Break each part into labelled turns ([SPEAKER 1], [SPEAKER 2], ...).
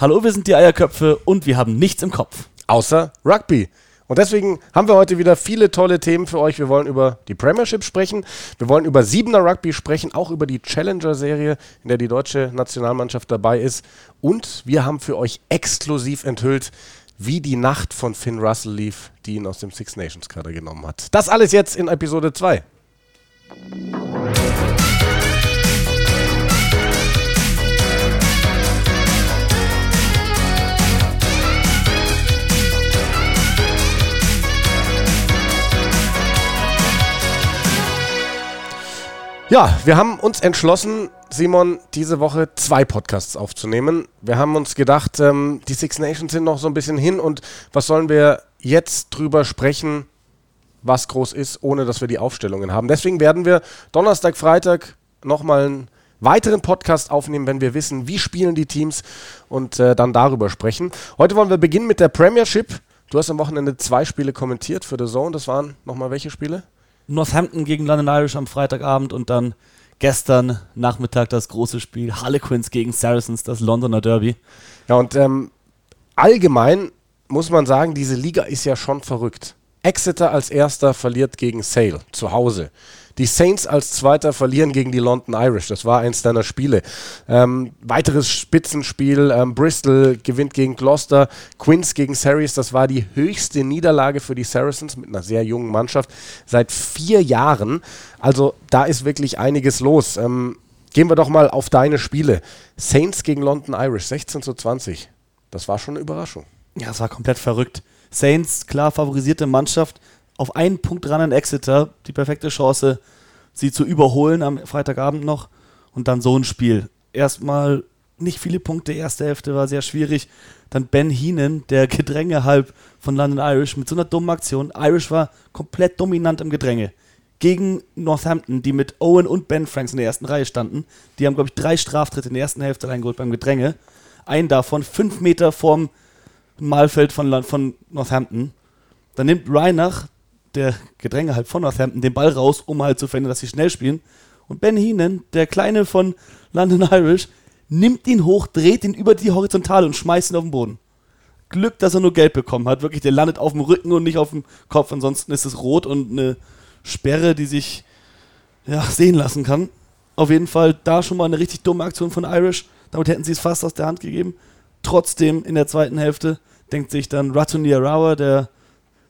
[SPEAKER 1] Hallo, wir sind die Eierköpfe und wir haben nichts im Kopf.
[SPEAKER 2] Außer Rugby. Und deswegen haben wir heute wieder viele tolle Themen für euch. Wir wollen über die Premiership sprechen, wir wollen über Siebener Rugby sprechen, auch über die Challenger-Serie, in der die deutsche Nationalmannschaft dabei ist. Und wir haben für euch exklusiv enthüllt, wie die Nacht von Finn Russell lief, die ihn aus dem Six Nations Kader genommen hat. Das alles jetzt in Episode 2. Ja, wir haben uns entschlossen, Simon, diese Woche zwei Podcasts aufzunehmen. Wir haben uns gedacht, ähm, die Six Nations sind noch so ein bisschen hin und was sollen wir jetzt drüber sprechen, was groß ist, ohne dass wir die Aufstellungen haben. Deswegen werden wir Donnerstag, Freitag nochmal einen weiteren Podcast aufnehmen, wenn wir wissen, wie spielen die Teams und äh, dann darüber sprechen. Heute wollen wir beginnen mit der Premiership. Du hast am Wochenende zwei Spiele kommentiert für The Zone. Das waren nochmal welche Spiele?
[SPEAKER 1] Northampton gegen London Irish am Freitagabend und dann gestern Nachmittag das große Spiel Harlequins gegen Saracens, das Londoner Derby.
[SPEAKER 2] Ja, und ähm, allgemein muss man sagen, diese Liga ist ja schon verrückt. Exeter als erster verliert gegen Sale zu Hause. Die Saints als Zweiter verlieren gegen die London Irish. Das war eins deiner Spiele. Ähm, weiteres Spitzenspiel. Ähm, Bristol gewinnt gegen Gloucester. Quinns gegen Sarries. Das war die höchste Niederlage für die Saracens mit einer sehr jungen Mannschaft seit vier Jahren. Also da ist wirklich einiges los. Ähm, gehen wir doch mal auf deine Spiele. Saints gegen London Irish 16 zu 20. Das war schon eine Überraschung.
[SPEAKER 1] Ja, es war komplett verrückt. Saints, klar favorisierte Mannschaft, auf einen Punkt ran in Exeter, die perfekte Chance, sie zu überholen am Freitagabend noch und dann so ein Spiel. Erstmal nicht viele Punkte, erste Hälfte war sehr schwierig. Dann Ben Heenan, der Gedränge halb von London Irish mit so einer dummen Aktion. Irish war komplett dominant im Gedränge. Gegen Northampton, die mit Owen und Ben Franks in der ersten Reihe standen. Die haben, glaube ich, drei Straftritte in der ersten Hälfte reingeholt beim Gedränge. Einen davon fünf Meter vorm Mahlfeld von, von Northampton. Dann nimmt Reinach, der Gedränge halt von Northampton den Ball raus, um halt zu verhindern, dass sie schnell spielen. Und Ben Heenan, der Kleine von London Irish, nimmt ihn hoch, dreht ihn über die Horizontale und schmeißt ihn auf den Boden. Glück, dass er nur Geld bekommen hat. Wirklich, der landet auf dem Rücken und nicht auf dem Kopf. Ansonsten ist es rot und eine Sperre, die sich ja, sehen lassen kann. Auf jeden Fall da schon mal eine richtig dumme Aktion von Irish. Damit hätten sie es fast aus der Hand gegeben. Trotzdem in der zweiten Hälfte denkt sich dann Ratuni Arawa, der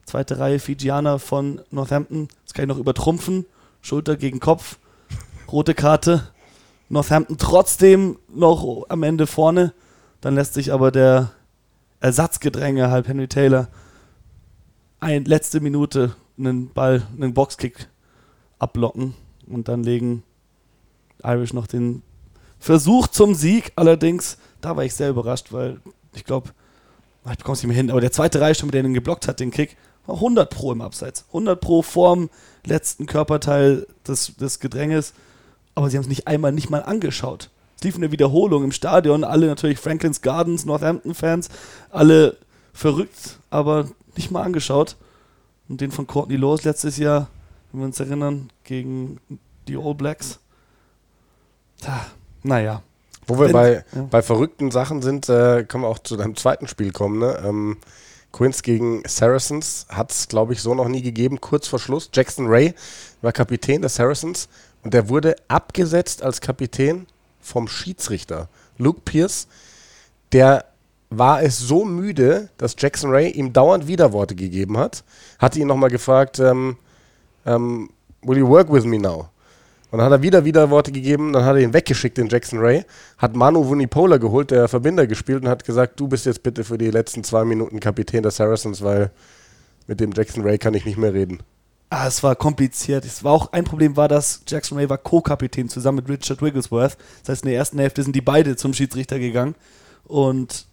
[SPEAKER 1] zweite Reihe Fijianer von Northampton. Das kann ich noch übertrumpfen. Schulter gegen Kopf. Rote Karte. Northampton trotzdem noch am Ende vorne. Dann lässt sich aber der Ersatzgedränge, halb Henry Taylor, ein letzte Minute einen Ball, einen Boxkick ablocken. Und dann legen Irish noch den Versuch zum Sieg. Allerdings, da war ich sehr überrascht, weil ich glaube, ich bekomme es nicht mehr hin, aber der zweite Reihe schon, mit dem er geblockt hat, den Kick, 100 Pro im Abseits. 100 Pro vorm letzten Körperteil des, des Gedränges. Aber sie haben es nicht einmal, nicht mal angeschaut. Es lief eine Wiederholung im Stadion. Alle natürlich Franklin's Gardens, Northampton-Fans. Alle verrückt, aber nicht mal angeschaut. Und den von Courtney Lowes letztes Jahr, wenn wir uns erinnern, gegen die All Blacks. Naja.
[SPEAKER 2] Wo wir bei, bei verrückten Sachen sind, äh, können wir auch zu deinem zweiten Spiel kommen. Ne? Ähm, Quinns gegen Saracens hat es, glaube ich, so noch nie gegeben. Kurz vor Schluss. Jackson Ray war Kapitän der Saracens und der wurde abgesetzt als Kapitän vom Schiedsrichter. Luke Pierce, der war es so müde, dass Jackson Ray ihm dauernd Widerworte gegeben hat. Hatte ihn nochmal gefragt, ähm, ähm, will you work with me now? Und dann hat er wieder Widerworte gegeben, dann hat er ihn weggeschickt, den Jackson Ray, hat Manu Vunipola geholt, der Verbinder gespielt und hat gesagt, du bist jetzt bitte für die letzten zwei Minuten Kapitän der Saracens, weil mit dem Jackson Ray kann ich nicht mehr reden.
[SPEAKER 1] Ah, es war kompliziert. Es war auch ein Problem war, dass Jackson Ray war Co-Kapitän zusammen mit Richard Wigglesworth. Das heißt, in der ersten Hälfte sind die beide zum Schiedsrichter gegangen und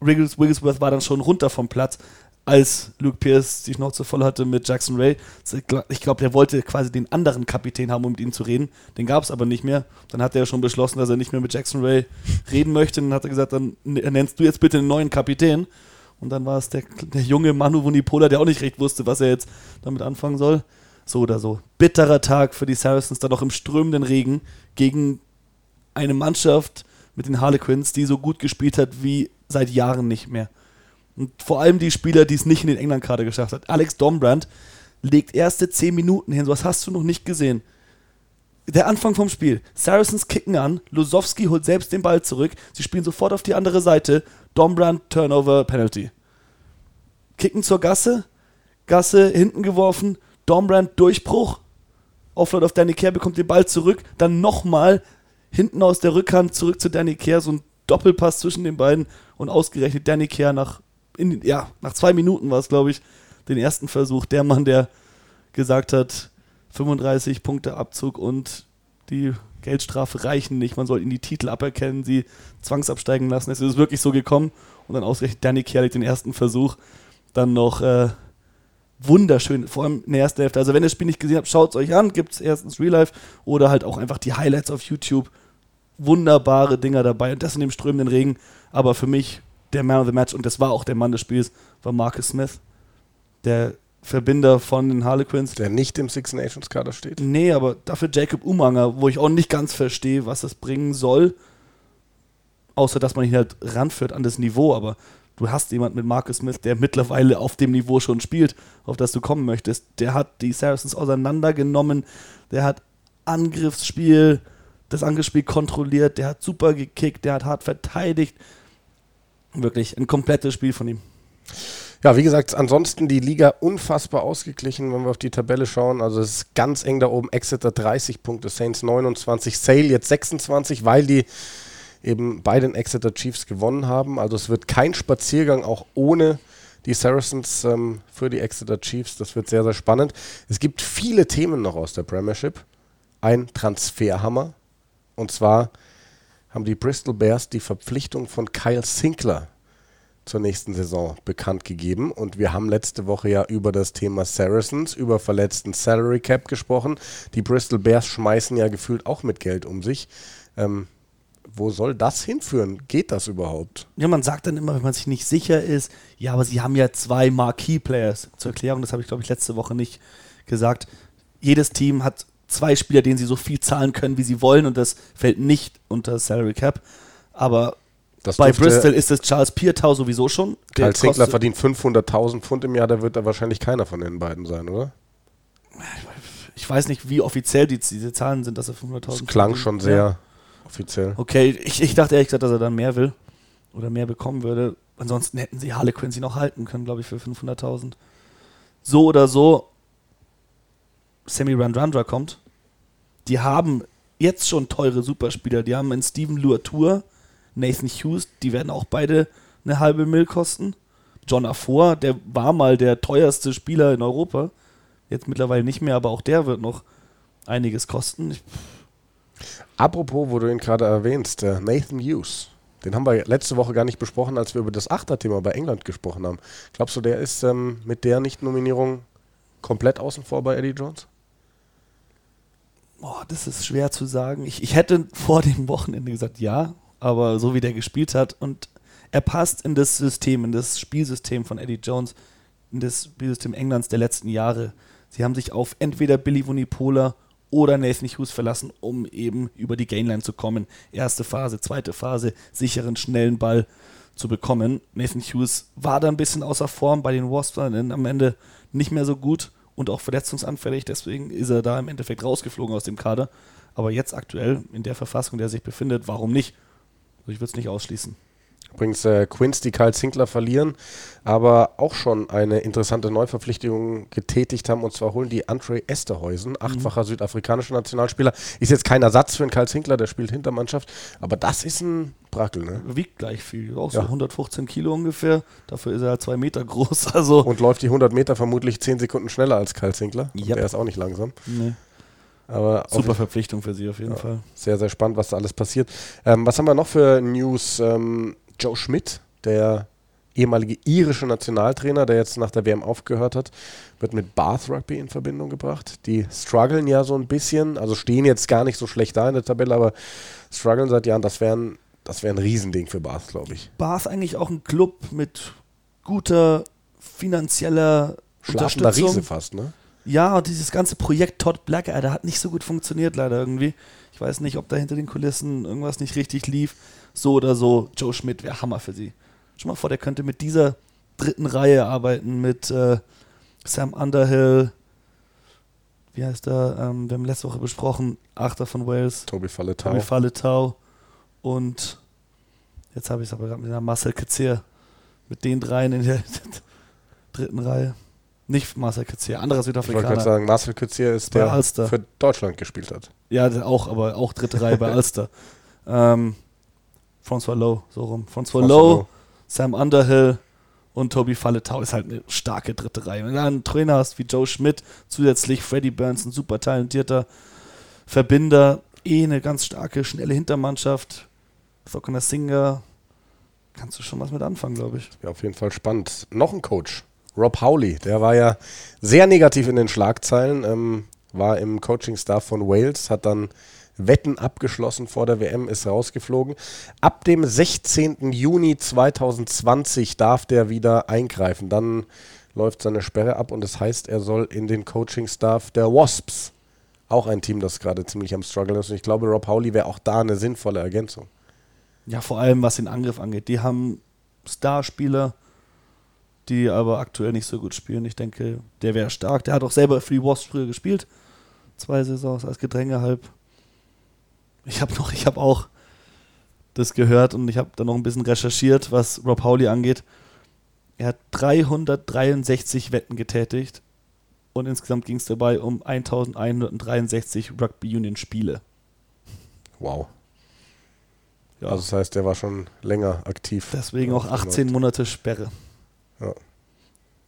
[SPEAKER 1] Wigglesworth war dann schon runter vom Platz als Luke Pierce die Schnauze voll hatte mit Jackson Ray. Ich glaube, der wollte quasi den anderen Kapitän haben, um mit ihm zu reden. Den gab es aber nicht mehr. Dann hat er schon beschlossen, dass er nicht mehr mit Jackson Ray reden möchte. Dann hat er gesagt, dann nennst du jetzt bitte einen neuen Kapitän. Und dann war es der, der junge Manu Vunipola, der auch nicht recht wusste, was er jetzt damit anfangen soll. So oder so. Bitterer Tag für die Saracens, dann noch im strömenden Regen gegen eine Mannschaft mit den Harlequins, die so gut gespielt hat wie seit Jahren nicht mehr. Und vor allem die Spieler, die es nicht in den England-Kader geschafft hat. Alex Dombrand legt erste 10 Minuten hin, was hast du noch nicht gesehen. Der Anfang vom Spiel. Saracens kicken an, Losowski holt selbst den Ball zurück, sie spielen sofort auf die andere Seite, Dombrand, Turnover, Penalty. Kicken zur Gasse, Gasse hinten geworfen, Dombrand Durchbruch, Offload auf Danny Kerr, bekommt den Ball zurück, dann nochmal hinten aus der Rückhand zurück zu Danny Kerr, so ein Doppelpass zwischen den beiden. Und ausgerechnet Danny Kerr nach, in, ja, nach zwei Minuten war es, glaube ich, den ersten Versuch. Der Mann, der gesagt hat, 35 Punkte Abzug und die Geldstrafe reichen nicht, man soll ihnen die Titel aberkennen, sie zwangsabsteigen lassen. Es ist wirklich so gekommen und dann ausgerechnet Danny Kerr den ersten Versuch dann noch äh, wunderschön, vor allem in der ersten Hälfte. Also wenn ihr das Spiel nicht gesehen habt, schaut es euch an, gibt es erstens Real Life oder halt auch einfach die Highlights auf YouTube. Wunderbare Dinger dabei und das in dem strömenden Regen. Aber für mich der Man of the Match und das war auch der Mann des Spiels, war Marcus Smith, der Verbinder von den Harlequins.
[SPEAKER 2] Der nicht im Six Nations Kader steht?
[SPEAKER 1] Nee, aber dafür Jacob Umanger, wo ich auch nicht ganz verstehe, was das bringen soll. Außer, dass man ihn halt ranführt an das Niveau, aber du hast jemanden mit Marcus Smith, der mittlerweile auf dem Niveau schon spielt, auf das du kommen möchtest. Der hat die Saracens auseinandergenommen, der hat Angriffsspiel, das Angriffsspiel kontrolliert, der hat super gekickt, der hat hart verteidigt. Wirklich ein komplettes Spiel von ihm.
[SPEAKER 2] Ja, wie gesagt, ansonsten die Liga unfassbar ausgeglichen, wenn wir auf die Tabelle schauen. Also es ist ganz eng da oben. Exeter 30 Punkte, Saints 29, Sale jetzt 26, weil die eben bei den Exeter Chiefs gewonnen haben. Also es wird kein Spaziergang auch ohne die Saracens ähm, für die Exeter Chiefs. Das wird sehr, sehr spannend. Es gibt viele Themen noch aus der Premiership. Ein Transferhammer. Und zwar haben die Bristol Bears die Verpflichtung von Kyle Sinkler zur nächsten Saison bekannt gegeben. Und wir haben letzte Woche ja über das Thema Saracens, über verletzten Salary Cap gesprochen. Die Bristol Bears schmeißen ja gefühlt auch mit Geld um sich. Ähm, wo soll das hinführen? Geht das überhaupt?
[SPEAKER 1] Ja, man sagt dann immer, wenn man sich nicht sicher ist, ja, aber sie haben ja zwei Marquee-Players. Zur Erklärung, das habe ich, glaube ich, letzte Woche nicht gesagt. Jedes Team hat zwei Spieler, denen sie so viel zahlen können, wie sie wollen, und das fällt nicht unter Salary Cap. Aber
[SPEAKER 2] Das
[SPEAKER 1] bei Bristol ist es Charles Piertau sowieso schon.
[SPEAKER 2] Sinkler
[SPEAKER 1] kostet-
[SPEAKER 2] verdient 500.000 Pfund im Jahr, da wird da wahrscheinlich keiner von den beiden sein, oder?
[SPEAKER 1] Ich weiß nicht, wie offiziell die, diese Zahlen sind, dass er 500.000
[SPEAKER 2] Das klang
[SPEAKER 1] verdient.
[SPEAKER 2] schon sehr
[SPEAKER 1] Ja.
[SPEAKER 2] offiziell.
[SPEAKER 1] Okay, ich, ich dachte ehrlich gesagt, dass er dann mehr will oder mehr bekommen würde. Ansonsten hätten sie Harlequin sie noch halten können, glaube ich, für 500.000. So oder so, Sammy Randrandra kommt. Die haben jetzt schon teure Superspieler. Die haben einen Steven Luatur, Nathan Hughes, die werden auch beide eine halbe Mill kosten. John Afor, der war mal der teuerste Spieler in Europa. Jetzt mittlerweile nicht mehr, aber auch der wird noch einiges kosten.
[SPEAKER 2] Apropos, wo du ihn gerade erwähnst, äh, Nathan Hughes. Den haben wir letzte Woche gar nicht besprochen, als wir über das Achterthema bei England gesprochen haben. Glaubst du, der ist ähm, mit der Nicht-Nominierung komplett außen vor bei Eddie Jones?
[SPEAKER 1] Boah, das ist schwer zu sagen. Ich, ich hätte vor dem Wochenende gesagt, ja, aber so wie der gespielt hat und er passt in das System, in das Spielsystem von Eddie Jones, in das Spielsystem Englands der letzten Jahre. Sie haben sich auf entweder Billy Vunipola oder Nathan Hughes verlassen, um eben über die Gainline zu kommen. Erste Phase, zweite Phase, sicheren, schnellen Ball zu bekommen. Nathan Hughes war da ein bisschen außer Form bei den Wasps, am Ende nicht mehr so gut und auch verletzungsanfällig, deswegen ist er da im Endeffekt rausgeflogen aus dem Kader. Aber jetzt aktuell in der Verfassung, in der er sich befindet, warum nicht? Also ich würde es nicht ausschließen.
[SPEAKER 2] Übrigens, äh, Quins, die Kyle Sinkler verlieren, aber auch schon eine interessante Neuverpflichtung getätigt haben. Und zwar holen die Andre Esterhuizen, achtfacher südafrikanischer Nationalspieler. Ist jetzt kein Ersatz für einen Kyle Sinkler, der spielt Hintermannschaft. Aber das ist ein Brackel, ne?
[SPEAKER 1] Wiegt gleich viel, auch
[SPEAKER 2] Ja.
[SPEAKER 1] so 115 Kilo ungefähr. Dafür ist er halt zwei Meter groß. Also
[SPEAKER 2] Und läuft die 100 Meter vermutlich 10 Sekunden schneller als Kyle Sinkler. Und
[SPEAKER 1] Yep.
[SPEAKER 2] Der ist auch nicht langsam.
[SPEAKER 1] nee.
[SPEAKER 2] Aber
[SPEAKER 1] super Verpflichtung für sie auf jeden Fall.
[SPEAKER 2] Sehr, sehr spannend, was da alles passiert. Ähm, was haben wir noch für News? Ähm, Joe Schmidt, der ehemalige irische Nationaltrainer, der jetzt nach der WM aufgehört hat, wird mit Bath Rugby in Verbindung gebracht. Die strugglen ja so ein bisschen, also stehen jetzt gar nicht so schlecht da in der Tabelle, aber strugglen seit Jahren. Das wäre ein, das wär ein Riesending für Bath, glaube ich.
[SPEAKER 1] Bath eigentlich auch ein Club mit guter finanzieller
[SPEAKER 2] Schlafender
[SPEAKER 1] Unterstützung.
[SPEAKER 2] Riese fast, ne?
[SPEAKER 1] Ja, und dieses ganze Projekt Todd Blackadder hat nicht so gut funktioniert, leider irgendwie. Ich weiß nicht, ob da hinter den Kulissen irgendwas nicht richtig lief. So oder so, Joe Schmidt wäre Hammer für sie. Schon mal vor, der könnte mit dieser dritten Reihe arbeiten, mit äh, Sam Underhill, wie heißt er, ähm, wir haben letzte Woche besprochen, Achter von Wales.
[SPEAKER 2] Tobi Falletau.
[SPEAKER 1] Tobi Falletau. Und jetzt habe ich es aber gerade mit der Marcel Ketzier. Mit den dreien in der dritten Reihe. Nicht Marcel Ketzier, anderer Südafrikaner. Ich wollte
[SPEAKER 2] gerade sagen, Marcel Ketzier ist der, der für Deutschland gespielt hat.
[SPEAKER 1] Ja, auch, aber auch dritte Reihe bei Ulster. Ähm, François Lowe, so rum. François, François Lowe, Lowe, Sam Underhill und Toby Falletau ist halt eine starke dritte Reihe. Wenn du einen Trainer hast wie Joe Schmidt, zusätzlich Freddie Burns, ein super talentierter Verbinder, eh eine ganz starke, schnelle Hintermannschaft, Sokana Singer, kannst du schon was mit anfangen, glaube ich.
[SPEAKER 2] Ja, auf jeden Fall spannend. Noch ein Coach, Rob Howley, der war ja sehr negativ in den Schlagzeilen, ähm, war im Coaching-Staff von Wales, hat dann Wetten abgeschlossen vor der WM, ist rausgeflogen. Ab dem 16. Juni 2020 darf der wieder eingreifen. Dann läuft seine Sperre ab und das heißt, er soll in den Coaching-Staff der Wasps. Auch ein Team, das gerade ziemlich am Struggle ist. Und ich glaube, Rob Howley wäre auch da eine sinnvolle Ergänzung.
[SPEAKER 1] Ja, vor allem was den Angriff angeht. Die haben Starspieler, die aber aktuell nicht so gut spielen. Ich denke, der wäre stark. Der hat auch selber für die Wasps früher gespielt. Zwei Saisons als Gedränge halb. Ich habe noch, ich habe auch das gehört und ich habe dann noch ein bisschen recherchiert, was Rob Howley angeht. Er hat 363 Wetten getätigt und insgesamt ging es dabei um 1163 Rugby Union Spiele.
[SPEAKER 2] Wow. Ja. Also das heißt, der war schon länger aktiv.
[SPEAKER 1] Deswegen auch 18 Monate Sperre. Ja.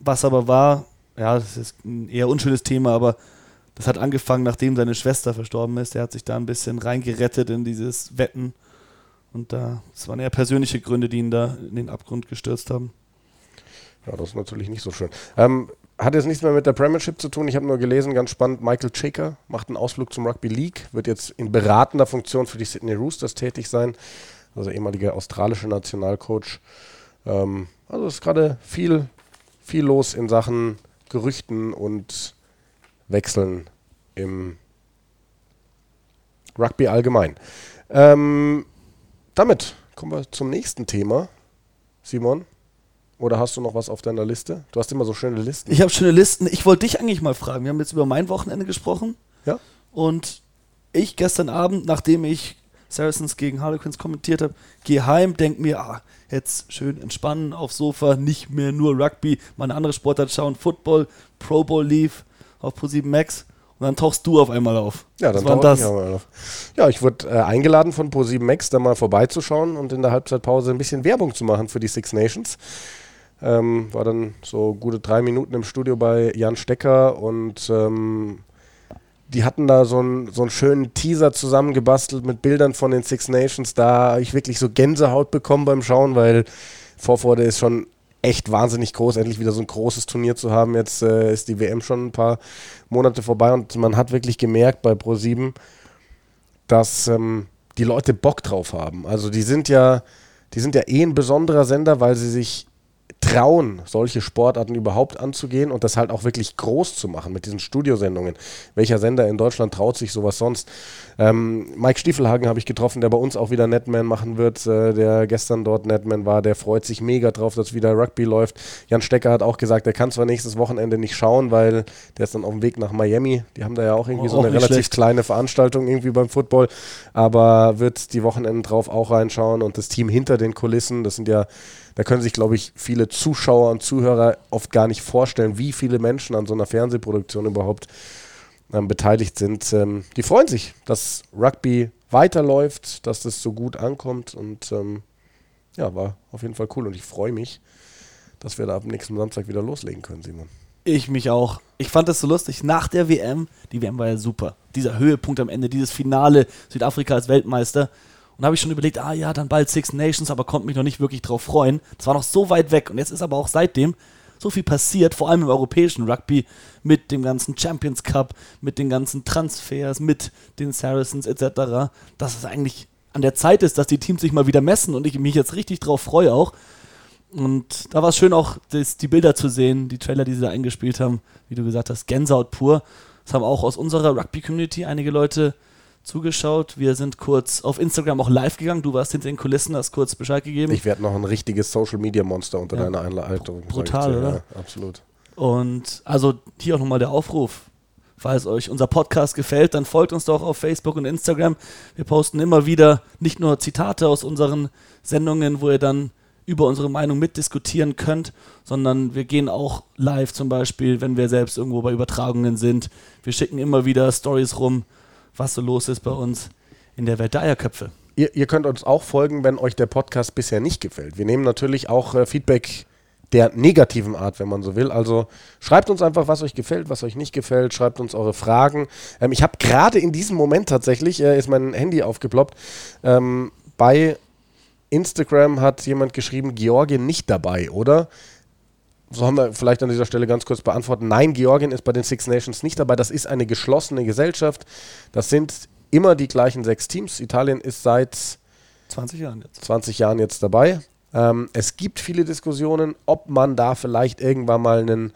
[SPEAKER 1] Was aber war, ja, das ist ein eher unschönes Thema, aber das hat angefangen, nachdem seine Schwester verstorben ist. Er hat sich da ein bisschen reingerettet in dieses Wetten. Und da, das waren eher persönliche Gründe, die ihn da in den Abgrund gestürzt haben.
[SPEAKER 2] Ja, das ist natürlich nicht so schön. Ähm, hat jetzt nichts mehr mit der Premiership zu tun. Ich habe nur gelesen, ganz spannend, Michael Chaker macht einen Ausflug zum Rugby League, wird jetzt in beratender Funktion für die Sydney Roosters tätig sein, also ehemaliger australischer Nationalcoach. Ähm, also ist gerade viel, viel los in Sachen Gerüchten und Wechseln im Rugby allgemein. Ähm, damit kommen wir zum nächsten Thema. Simon, oder hast du noch was auf deiner Liste? Du hast immer so schöne Listen.
[SPEAKER 1] Ich habe schöne Listen. Ich wollte dich eigentlich mal fragen. Wir haben jetzt über mein Wochenende gesprochen.
[SPEAKER 2] Ja.
[SPEAKER 1] Und ich gestern Abend, nachdem ich Saracens gegen Harlequins kommentiert habe, gehe heim, denke mir, ah, jetzt schön entspannen aufs Sofa, nicht mehr nur Rugby, mal eine andere Sportart schauen, Football, Pro Bowl lief auf Pro7 Max und dann tauchst du auf einmal auf.
[SPEAKER 2] Ja, dann tauchst das? ich auf. Ja, ich wurde äh, eingeladen von Pro7 Max, da mal vorbeizuschauen und in der Halbzeitpause ein bisschen Werbung zu machen für die Six Nations. Ähm, war dann so gute drei Minuten im Studio bei Jan Stecker und ähm, die hatten da so einen, so einen schönen Teaser zusammengebastelt mit Bildern von den Six Nations. Da habe ich wirklich so Gänsehaut bekommen beim Schauen, weil Vorfreude ist schon echt wahnsinnig groß, endlich wieder so ein großes Turnier zu haben. Jetzt äh, ist die WM schon ein paar Monate vorbei und man hat wirklich gemerkt bei Pro7, dass ähm, die Leute Bock drauf haben. Also die sind ja, die sind ja eh ein besonderer Sender, weil sie sich trauen, solche Sportarten überhaupt anzugehen und das halt auch wirklich groß zu machen mit diesen Studiosendungen. Welcher Sender in Deutschland traut sich sowas sonst? Ähm, Mike Stiefelhagen habe ich getroffen, der bei uns auch wieder Netman machen wird, äh, der gestern dort Netman war, der freut sich mega drauf, dass wieder Rugby läuft. Jan Stecker hat auch gesagt, er kann zwar nächstes Wochenende nicht schauen, weil der ist dann auf dem Weg nach Miami. Die haben da ja auch irgendwie oh, so eine relativ schlecht. kleine Veranstaltung irgendwie beim Football, aber wird die Wochenenden drauf auch reinschauen und das Team hinter den Kulissen, das sind ja da können sich, glaube ich, viele Zuschauer und Zuhörer oft gar nicht vorstellen, wie viele Menschen an so einer Fernsehproduktion überhaupt ähm, beteiligt sind. Ähm, die freuen sich, dass Rugby weiterläuft, dass das so gut ankommt und ähm, ja, war auf jeden Fall cool und ich freue mich, dass wir da ab nächsten Samstag wieder loslegen können, Simon.
[SPEAKER 1] Ich mich auch. Ich fand das so lustig. Nach der WM, die WM war ja super. Dieser Höhepunkt am Ende, dieses Finale, Südafrika als Weltmeister. Und habe ich schon überlegt, ah ja, dann bald Six Nations, aber konnte mich noch nicht wirklich drauf freuen. Das war noch so weit weg. Und jetzt ist aber auch seitdem so viel passiert, vor allem im europäischen Rugby, mit dem ganzen Champions Cup, mit den ganzen Transfers, mit den Saracens etc., dass es eigentlich an der Zeit ist, dass die Teams sich mal wieder messen und ich mich jetzt richtig drauf freue auch. Und da war es schön auch, das, die Bilder zu sehen, die Trailer, die sie da eingespielt haben, wie du gesagt hast, Gänsehaut pur. Das haben auch aus unserer Rugby-Community einige Leute zugeschaut. Wir sind kurz auf Instagram auch live gegangen. Du warst hinter den Kulissen, hast kurz Bescheid gegeben.
[SPEAKER 2] Ich werde noch ein richtiges Social Media Monster unter ja. deiner Einleitung.
[SPEAKER 1] Brutal, oder? Ja,
[SPEAKER 2] absolut.
[SPEAKER 1] Und also hier auch nochmal der Aufruf. Falls euch unser Podcast gefällt, dann folgt uns doch auf Facebook und Instagram. Wir posten immer wieder nicht nur Zitate aus unseren Sendungen, wo ihr dann über unsere Meinung mitdiskutieren könnt, sondern wir gehen auch live zum Beispiel, wenn wir selbst irgendwo bei Übertragungen sind. Wir schicken immer wieder Stories rum, was so los ist bei uns in der Welt der Eierköpfe.
[SPEAKER 2] Ihr, ihr könnt uns auch folgen, wenn euch der Podcast bisher nicht gefällt. Wir nehmen natürlich auch äh, Feedback der negativen Art, wenn man so will. Also schreibt uns einfach, was euch gefällt, was euch nicht gefällt, schreibt uns eure Fragen. Ähm, ich habe gerade in diesem Moment tatsächlich, äh, ist mein Handy aufgeploppt, ähm, bei Instagram hat jemand geschrieben, Georgien nicht dabei, oder? So haben wir vielleicht an dieser Stelle ganz kurz beantworten. Nein, Georgien ist bei den Six Nations nicht dabei. Das ist eine geschlossene Gesellschaft. Das sind immer die gleichen sechs Teams. Italien ist seit
[SPEAKER 1] 20 Jahren
[SPEAKER 2] jetzt, 20 Jahren jetzt dabei. Ähm, es gibt viele Diskussionen, ob man da vielleicht irgendwann mal einen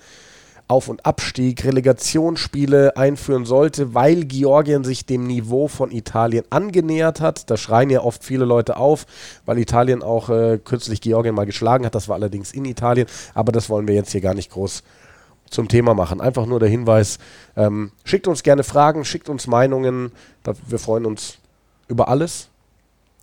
[SPEAKER 2] auf- und Abstieg, Relegationsspiele einführen sollte, weil Georgien sich dem Niveau von Italien angenähert hat. Da schreien ja oft viele Leute auf, weil Italien auch äh, kürzlich Georgien mal geschlagen hat. Das war allerdings in Italien, aber das wollen wir jetzt hier gar nicht groß zum Thema machen. Einfach nur der Hinweis, ähm, schickt uns gerne Fragen, schickt uns Meinungen. wir freuen uns über alles,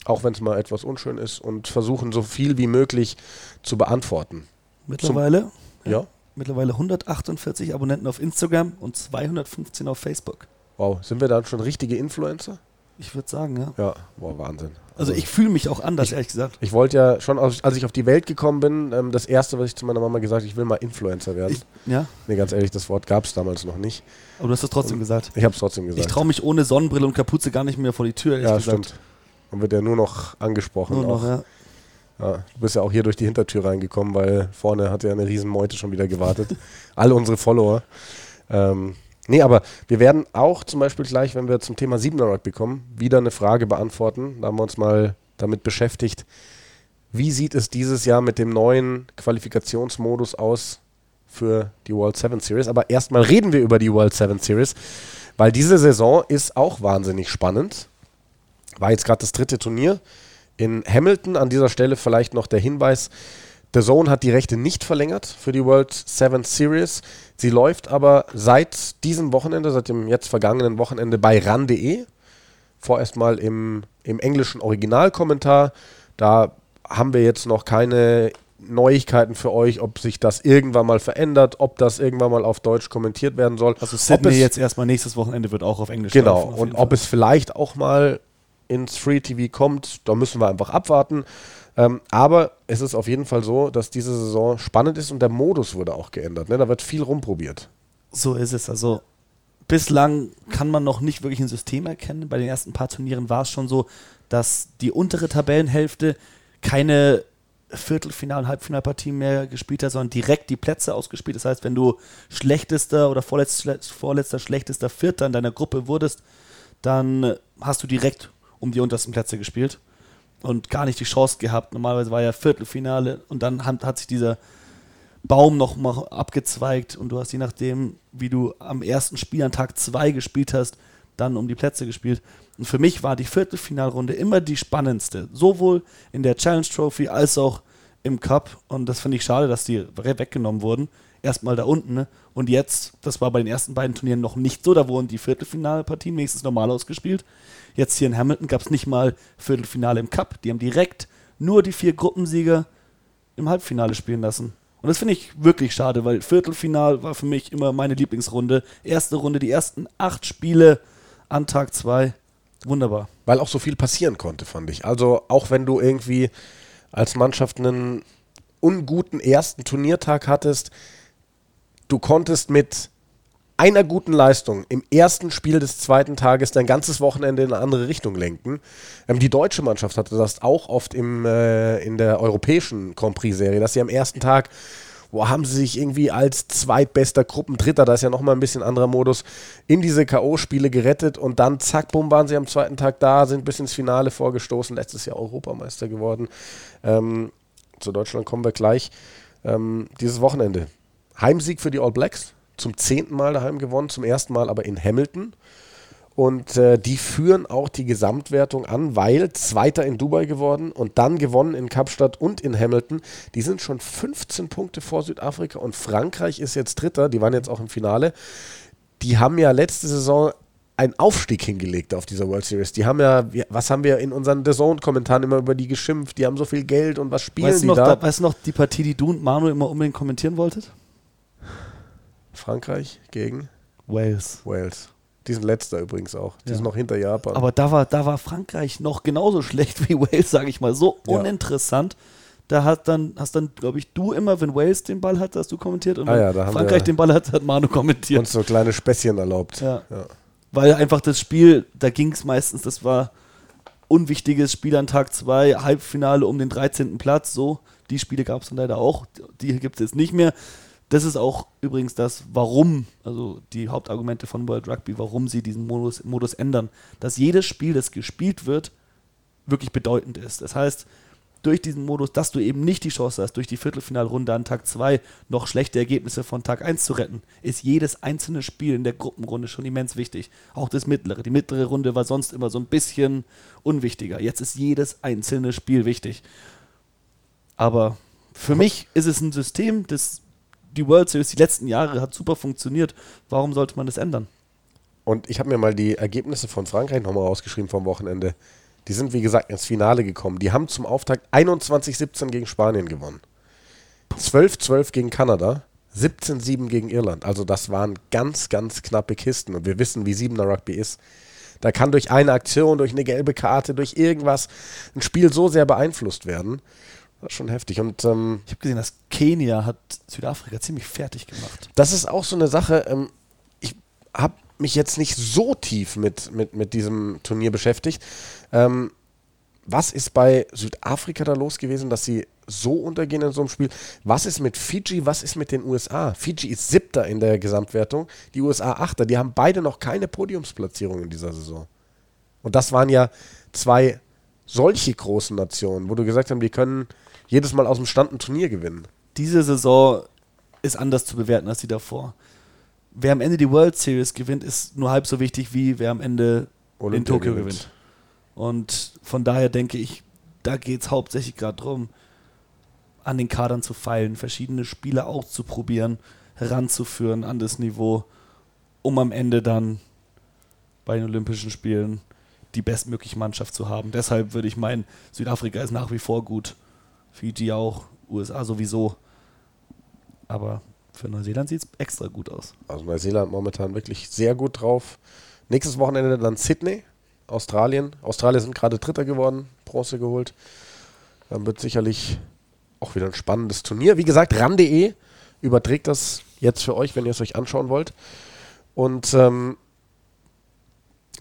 [SPEAKER 2] auch wenn es mal etwas unschön ist und versuchen so viel wie möglich zu beantworten.
[SPEAKER 1] Mittlerweile?
[SPEAKER 2] Zum, ja
[SPEAKER 1] mittlerweile 148 Abonnenten auf Instagram und 215 auf Facebook.
[SPEAKER 2] Wow, sind wir dann schon richtige Influencer?
[SPEAKER 1] Ich würde sagen, ja.
[SPEAKER 2] Ja, wow, Wahnsinn.
[SPEAKER 1] Also, also ich fühle mich auch anders, ich, ehrlich gesagt.
[SPEAKER 2] Ich wollte ja schon, als ich auf die Welt gekommen bin, ähm, das erste, was ich zu meiner Mama gesagt habe, ich will mal Influencer werden. Ich,
[SPEAKER 1] ja?
[SPEAKER 2] Nee, ganz ehrlich, das Wort gab es damals noch nicht.
[SPEAKER 1] Aber du hast es trotzdem und gesagt.
[SPEAKER 2] Ich habe es trotzdem gesagt.
[SPEAKER 1] Ich traue mich ohne Sonnenbrille und Kapuze gar nicht mehr vor die Tür,
[SPEAKER 2] ehrlich ja, gesagt. stimmt. Und wird ja nur noch angesprochen. Nur noch, auch. ja. Ja, du bist ja auch hier durch die Hintertür reingekommen, weil vorne hat ja eine Riesenmeute schon wieder gewartet. Alle unsere Follower. Ähm, nee, aber wir werden auch zum Beispiel gleich, wenn wir zum Thema 7er Rugby kommen, wieder eine Frage beantworten. Da haben wir uns mal damit beschäftigt. Wie sieht es dieses Jahr mit dem neuen Qualifikationsmodus aus für die World 7 Series? Aber erstmal reden wir über die World 7 Series, weil diese Saison ist auch wahnsinnig spannend. War jetzt gerade das dritte Turnier in Hamilton. An dieser Stelle vielleicht noch der Hinweis, The Zone hat die Rechte nicht verlängert für die World 7 Series. Sie läuft aber seit diesem Wochenende, seit dem jetzt vergangenen Wochenende bei ran.de. Vorerst mal im, im englischen Originalkommentar. Da haben wir jetzt noch keine Neuigkeiten für euch, ob sich das irgendwann mal verändert, ob das irgendwann mal auf Deutsch kommentiert werden soll.
[SPEAKER 1] Also Sydney jetzt erstmal nächstes Wochenende wird auch auf Englisch
[SPEAKER 2] Genau, und ob es vielleicht auch mal ins Free TV kommt, da müssen wir einfach abwarten. Ähm, aber es ist auf jeden Fall so, dass diese Saison spannend ist und der Modus wurde auch geändert. Ne? Da wird viel rumprobiert.
[SPEAKER 1] So ist es. Also bislang kann man noch nicht wirklich ein System erkennen. Bei den ersten paar Turnieren war es schon so, dass die untere Tabellenhälfte keine Viertelfinal- und Halbfinalpartie mehr gespielt hat, sondern direkt die Plätze ausgespielt. Das heißt, wenn du schlechtester oder vorletzter, vorletzter schlechtester Vierter in deiner Gruppe wurdest, dann hast du direkt um die untersten Plätze gespielt und gar nicht die Chance gehabt. Normalerweise war ja Viertelfinale und dann hat, sich dieser Baum noch mal abgezweigt und du hast je nachdem, wie du am ersten Spiel an Tag 2 gespielt hast, dann um die Plätze gespielt. Und für mich war die Viertelfinalrunde immer die spannendste, sowohl in der Challenge Trophy als auch im Cup. Und das finde ich schade, dass die weggenommen wurden. Erstmal da unten. Ne? Und jetzt, das war bei den ersten beiden Turnieren noch nicht so, da wurden die Viertelfinalpartien wenigstens normal ausgespielt. Jetzt hier in Hamilton gab es nicht mal Viertelfinale im Cup. Die haben direkt nur die vier Gruppensieger im Halbfinale spielen lassen. Und das finde ich wirklich schade, weil Viertelfinal war für mich immer meine Lieblingsrunde. Erste Runde, die ersten acht Spiele an Tag zwei. Wunderbar.
[SPEAKER 2] Weil auch so viel passieren konnte, fand ich. Also auch wenn du irgendwie als Mannschaft einen unguten ersten Turniertag hattest, du konntest mit einer guten Leistung im ersten Spiel des zweiten Tages dein ganzes Wochenende in eine andere Richtung lenken. Ähm, die deutsche Mannschaft hatte das auch oft im, äh, in der europäischen Grand Prix-Serie, dass sie am ersten Tag, wo haben sie sich irgendwie als zweitbester Gruppendritter, da ist ja nochmal ein bisschen anderer Modus, in diese K.O.-Spiele gerettet und dann zack, bumm, waren sie am zweiten Tag da, sind bis ins Finale vorgestoßen, letztes Jahr Europameister geworden. Ähm, zu Deutschland kommen wir gleich. Ähm, dieses Wochenende. Heimsieg für die All Blacks zum zehnten Mal daheim gewonnen, zum ersten Mal aber in Hamilton. Und äh, die führen auch die Gesamtwertung an, weil Zweiter in Dubai geworden und dann gewonnen in Kapstadt und in Hamilton. Die sind schon 15 Punkte vor Südafrika und Frankreich ist jetzt Dritter. Die waren jetzt auch im Finale. Die haben ja letzte Saison einen Aufstieg hingelegt auf dieser World Series. Die haben ja, was haben wir in unseren The Zone-Kommentaren immer über die geschimpft? Die haben so viel Geld und was spielen
[SPEAKER 1] weißt
[SPEAKER 2] die
[SPEAKER 1] noch,
[SPEAKER 2] da?
[SPEAKER 1] Weißt du noch die Partie, die du und Manu immer unbedingt kommentieren wolltet?
[SPEAKER 2] Frankreich gegen
[SPEAKER 1] Wales.
[SPEAKER 2] Wales. Die sind letzter übrigens auch. Die
[SPEAKER 1] Ja.
[SPEAKER 2] sind noch hinter Japan.
[SPEAKER 1] Aber da war, da war Frankreich noch genauso schlecht wie Wales, sage ich mal. So
[SPEAKER 2] Ja.
[SPEAKER 1] uninteressant. Da hat dann, hast dann, glaube ich, du immer, wenn Wales den Ball hat, hast du kommentiert. Und
[SPEAKER 2] Ah
[SPEAKER 1] wenn
[SPEAKER 2] ja, da haben
[SPEAKER 1] Frankreich den Ball hat, hat Manu kommentiert.
[SPEAKER 2] uns so kleine Späßchen erlaubt.
[SPEAKER 1] Ja.
[SPEAKER 2] Ja.
[SPEAKER 1] Weil einfach das Spiel, da ging es meistens, das war unwichtiges Spiel an Tag 2, Halbfinale um den 13. Platz, so. Die Spiele gab es dann leider auch, die gibt es jetzt nicht mehr. Das ist auch übrigens das, warum, also die Hauptargumente von World Rugby, warum sie diesen Modus, Modus ändern. Dass jedes Spiel, das gespielt wird, wirklich bedeutend ist. Das heißt, durch diesen Modus, dass du eben nicht die Chance hast, durch die Viertelfinalrunde an Tag 2 noch schlechte Ergebnisse von Tag 1 zu retten, ist jedes einzelne Spiel in der Gruppenrunde schon immens wichtig. Auch das mittlere. Die mittlere Runde war sonst immer so ein bisschen unwichtiger. Jetzt ist jedes einzelne Spiel wichtig. Aber für mich ist es ein System, das die World Series die letzten Jahre hat super funktioniert. Warum sollte man das ändern?
[SPEAKER 2] Und ich habe mir mal die Ergebnisse von Frankreich nochmal rausgeschrieben vom Wochenende. Die sind, wie gesagt, ins Finale gekommen. Die haben zum Auftakt 21-17 gegen Spanien gewonnen. 12-12 gegen Kanada. 17-7 gegen Irland. Also das waren ganz, ganz knappe Kisten. Und wir wissen, wie Siebener Rugby ist. Da kann durch eine Aktion, durch eine gelbe Karte, durch irgendwas ein Spiel so sehr beeinflusst werden. Das ist schon heftig. Und ähm,
[SPEAKER 1] Ich habe gesehen, dass Kenia hat Südafrika ziemlich fertig gemacht.
[SPEAKER 2] das ist auch so eine Sache. Ähm, ich habe mich jetzt nicht so tief mit, mit, mit diesem Turnier beschäftigt. Ähm, was ist bei Südafrika da los gewesen, dass sie so untergehen in so einem Spiel? Was ist mit Fiji? Was ist mit den USA? Fiji ist Siebter in der Gesamtwertung, die USA Achter. Die haben beide noch keine Podiumsplatzierung in dieser Saison. Und das waren ja zwei solche großen Nationen, wo du gesagt hast, die können jedes Mal aus dem Stand ein Turnier gewinnen.
[SPEAKER 1] diese Saison ist anders zu bewerten als die davor. Wer am Ende die World Series gewinnt, ist nur halb so wichtig, wie wer am Ende in
[SPEAKER 2] Olympia
[SPEAKER 1] Tokio
[SPEAKER 2] gewinnt.
[SPEAKER 1] gewinnt. Und von daher denke ich, da geht es hauptsächlich gerade darum, an den Kadern zu feilen, verschiedene Spiele auszuprobieren, heranzuführen an das Niveau, um am Ende dann bei den Olympischen Spielen die bestmögliche Mannschaft zu haben. Deshalb würde ich meinen, Südafrika ist nach wie vor gut, Fiji auch, USA sowieso. Aber für Neuseeland sieht es extra gut aus.
[SPEAKER 2] Also Neuseeland momentan wirklich sehr gut drauf. Nächstes Wochenende dann Sydney, Australien. Australien sind gerade Dritter geworden, Bronze geholt. Dann wird sicherlich auch wieder ein spannendes Turnier. Wie gesagt, ran.de überträgt das jetzt für euch, wenn ihr es euch anschauen wollt. Und ähm,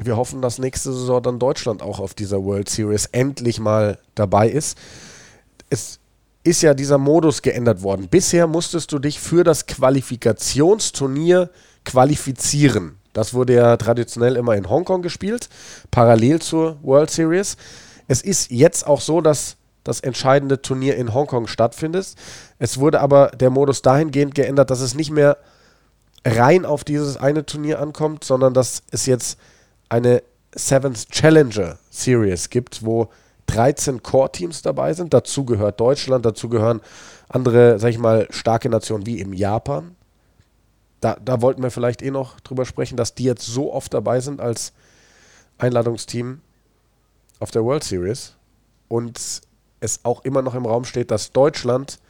[SPEAKER 2] wir hoffen, dass nächste Saison dann Deutschland auch auf dieser World Series endlich mal dabei ist. Es ist ja dieser Modus geändert worden. Bisher musstest du dich für das Qualifikationsturnier qualifizieren. Das wurde ja traditionell immer in Hongkong gespielt, parallel zur World Series. Es ist jetzt auch so, dass das entscheidende Turnier in Hongkong stattfindet. Es wurde aber der Modus dahingehend geändert, dass es nicht mehr rein auf dieses eine Turnier ankommt, sondern dass es jetzt eine Seventh Challenger Series gibt, wo 13 Core-Teams dabei sind. Dazu gehört Deutschland, dazu gehören andere, sag ich mal, starke Nationen wie im Japan. Da, da wollten wir vielleicht eh noch drüber sprechen, dass die jetzt so oft dabei sind als Einladungsteam auf der World Series und es auch immer noch im Raum steht, dass Deutschland,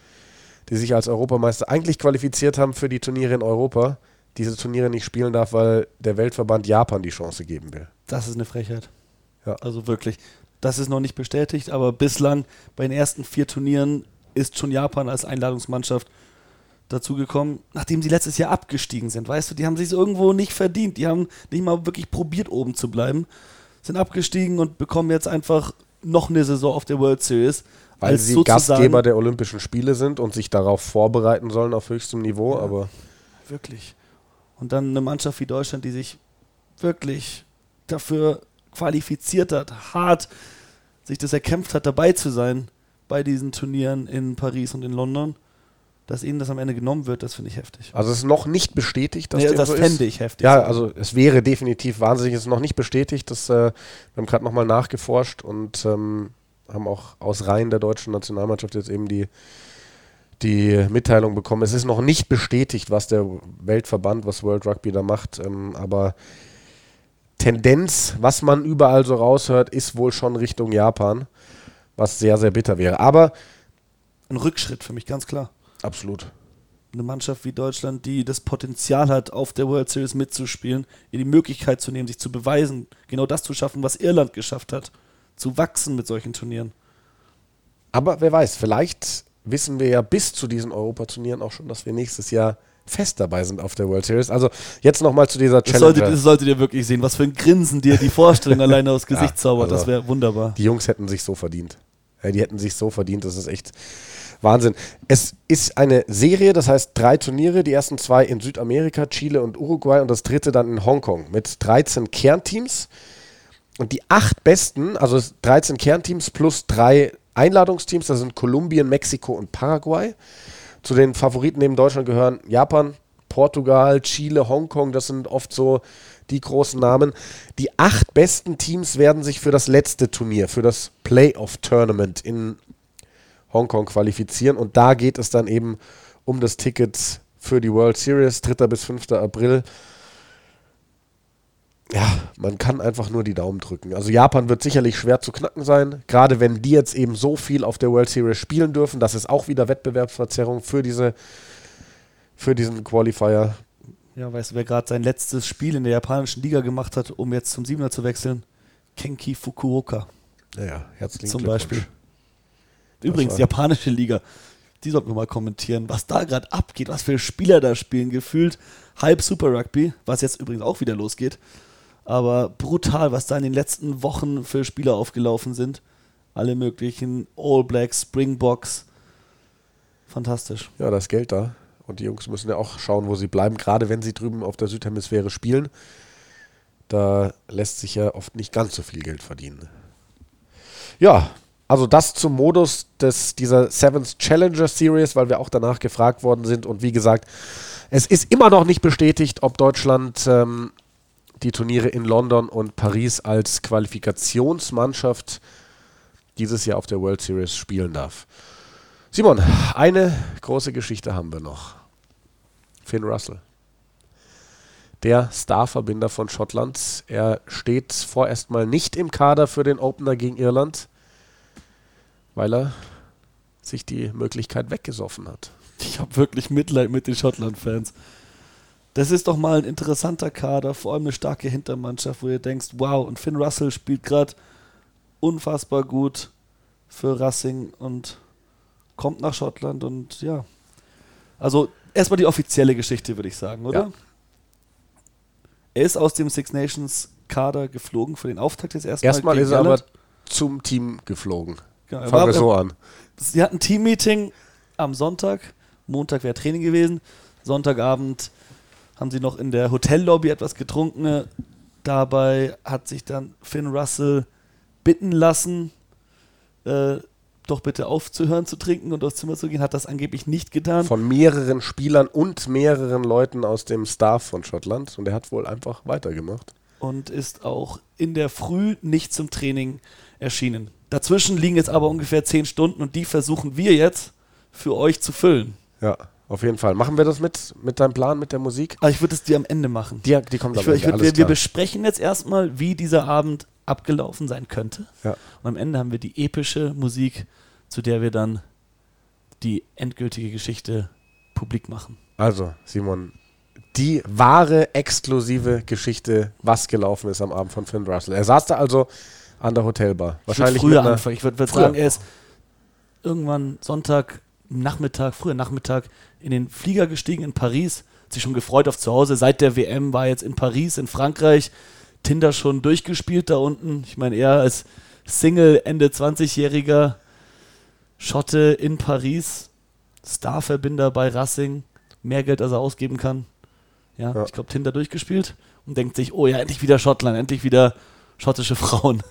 [SPEAKER 2] die sich als Europameister eigentlich qualifiziert haben für die Turniere in Europa, diese Turniere nicht spielen darf, weil der Weltverband Japan die Chance geben will.
[SPEAKER 1] Das ist eine Frechheit.
[SPEAKER 2] Ja.
[SPEAKER 1] Also wirklich. Das ist noch nicht bestätigt, aber bislang bei den ersten vier Turnieren ist schon Japan als Einladungsmannschaft dazugekommen, nachdem sie letztes Jahr abgestiegen sind. Weißt du, die haben sich irgendwo nicht verdient. Die haben nicht mal wirklich probiert, oben zu bleiben. Sind abgestiegen und bekommen jetzt einfach noch eine Saison auf der World Series.
[SPEAKER 2] Weil sie Gastgeber der Olympischen Spiele sind und sich darauf vorbereiten sollen auf höchstem Niveau,
[SPEAKER 1] Ja.
[SPEAKER 2] aber
[SPEAKER 1] Wirklich. Und dann eine Mannschaft wie Deutschland, die sich wirklich dafür qualifiziert hat, hart sich das erkämpft hat, dabei zu sein bei diesen Turnieren in Paris und in London. dass ihnen das am Ende genommen wird, das finde ich heftig.
[SPEAKER 2] Also es ist noch nicht bestätigt,
[SPEAKER 1] dass nee, das so fände ich heftig.
[SPEAKER 2] Ja, also es wäre definitiv wahnsinnig, es ist noch nicht bestätigt. Dass, äh, wir haben gerade nochmal nachgeforscht und ähm, haben auch aus Reihen der deutschen Nationalmannschaft jetzt eben die, die Mitteilung bekommen. Es ist noch nicht bestätigt, was der Weltverband, was World Rugby da macht, ähm, aber Tendenz, was man überall so raushört, ist wohl schon Richtung Japan, was sehr, sehr bitter wäre. Aber
[SPEAKER 1] ein Rückschritt für mich, ganz klar.
[SPEAKER 2] Absolut.
[SPEAKER 1] Eine Mannschaft wie Deutschland, die das Potenzial hat, auf der World Series mitzuspielen, ihr die Möglichkeit zu nehmen, sich zu beweisen, genau das zu schaffen, was Irland geschafft hat, zu wachsen mit solchen Turnieren.
[SPEAKER 2] Aber wer weiß, vielleicht wissen wir ja bis zu diesen Europaturnieren auch schon, dass wir nächstes Jahr fest dabei sind auf der World Series. Also jetzt nochmal zu dieser
[SPEAKER 1] Challenge. Das solltet, das solltet ihr wirklich sehen, was für ein Grinsen dir die Vorstellung alleine aus Gesicht ja, zaubert. Also das wäre wunderbar.
[SPEAKER 2] Die Jungs hätten sich so verdient. Ja, die hätten sich so verdient, das ist echt Wahnsinn. Es ist eine Serie, das heißt drei Turniere, die ersten zwei in Südamerika, Chile und Uruguay und das dritte dann in Hongkong mit 13 Kernteams. Und die acht besten, also 13 Kernteams plus drei Einladungsteams, das sind Kolumbien, Mexiko und Paraguay. Zu den Favoriten neben Deutschland gehören Japan, Portugal, Chile, Hongkong, das sind oft so die großen Namen. Die acht besten Teams werden sich für das letzte Turnier, für das Playoff-Tournament in Hongkong qualifizieren. Und da geht es dann eben um das Ticket für die World Series, 3. bis 5. April. Ja, man kann einfach nur die Daumen drücken. Also Japan wird sicherlich schwer zu knacken sein, gerade wenn die jetzt eben so viel auf der World Series spielen dürfen. Das ist auch wieder Wettbewerbsverzerrung für, diese, für diesen Qualifier.
[SPEAKER 1] Ja, weißt du, wer gerade sein letztes Spiel in der japanischen Liga gemacht hat, um jetzt zum Siebener zu wechseln? Kenki Fukuoka.
[SPEAKER 2] Ja, herzlichen
[SPEAKER 1] Zum Beispiel. Übrigens, die japanische Liga, die sollten wir mal kommentieren, was da gerade abgeht, was für Spieler da spielen. Gefühlt halb Super Rugby, was jetzt übrigens auch wieder losgeht. Aber brutal, was da in den letzten Wochen für Spieler aufgelaufen sind. Alle möglichen All Blacks, Springboks. Fantastisch.
[SPEAKER 2] Ja, das Geld da. Und die Jungs müssen ja auch schauen, wo sie bleiben, gerade wenn sie drüben auf der Südhemisphäre spielen. Da lässt sich ja oft nicht ganz so viel Geld verdienen. Ja, also das zum Modus des, dieser Sevens Challenger Series, weil wir auch danach gefragt worden sind. Und wie gesagt, es ist immer noch nicht bestätigt, ob Deutschland ähm, die Turniere in London und Paris als Qualifikationsmannschaft dieses Jahr auf der World Series spielen darf. Simon, eine große Geschichte haben wir noch. Finn Russell. Der Starverbinder von Schottland. Er steht vorerst mal nicht im Kader für den Opener gegen Irland weil er sich die Möglichkeit weggesoffen hat.
[SPEAKER 1] Ich habe wirklich Mitleid mit den Schottland-Fans. Das ist doch mal ein interessanter Kader, vor allem eine starke Hintermannschaft, wo ihr denkst, wow, und Finn Russell spielt gerade unfassbar gut für Racing und kommt nach Schottland und ja. Also erstmal die offizielle Geschichte, würde ich sagen, oder? Ja. Er ist aus dem Six Nations Kader geflogen für den Auftakt des ersten
[SPEAKER 2] Erstmal ist er aber zum Team geflogen. Genau, Fangen wir so an.
[SPEAKER 1] Sie hatten ein Teammeeting am Sonntag. Montag wäre Training gewesen. Sonntagabend haben sie noch in der Hotellobby etwas getrunken. Dabei hat sich dann Finn Russell bitten lassen, äh, doch bitte aufzuhören zu trinken und aufs Zimmer zu gehen. Hat das angeblich nicht getan.
[SPEAKER 2] Von mehreren Spielern und mehreren Leuten aus dem Staff von Schottland. Und er hat wohl einfach weitergemacht.
[SPEAKER 1] Und ist auch in der Früh nicht zum Training erschienen. Dazwischen liegen jetzt aber ungefähr zehn Stunden und die versuchen wir jetzt für euch zu füllen.
[SPEAKER 2] Ja, auf jeden Fall. Machen wir das mit, mit deinem Plan, mit der Musik?
[SPEAKER 1] Aber ich würde es dir am Ende machen.
[SPEAKER 2] Die, die kommt
[SPEAKER 1] ich, würd, ich würd, wir, wir, besprechen jetzt erstmal, wie dieser Abend abgelaufen sein könnte.
[SPEAKER 2] Ja.
[SPEAKER 1] Und am Ende haben wir die epische Musik, zu der wir dann die endgültige Geschichte publik machen.
[SPEAKER 2] Also, Simon, die wahre, exklusive Geschichte, was gelaufen ist am Abend von Finn Russell. Er saß da also an der Hotelbar.
[SPEAKER 1] Wahrscheinlich früher anfangen. Ich würde würd sagen, er ist irgendwann Sonntag Nachmittag, früher Nachmittag in den Flieger gestiegen in Paris, hat sich schon gefreut auf zu Hause. Seit der WM war jetzt in Paris, in Frankreich. Tinder schon durchgespielt da unten. Ich meine, er als Single, Ende 20-jähriger Schotte in Paris, Starverbinder bei Racing, mehr Geld, als er ausgeben kann. Ja, ja. ich glaube, Tinder durchgespielt und denkt sich, oh ja, endlich wieder Schottland, endlich wieder schottische Frauen.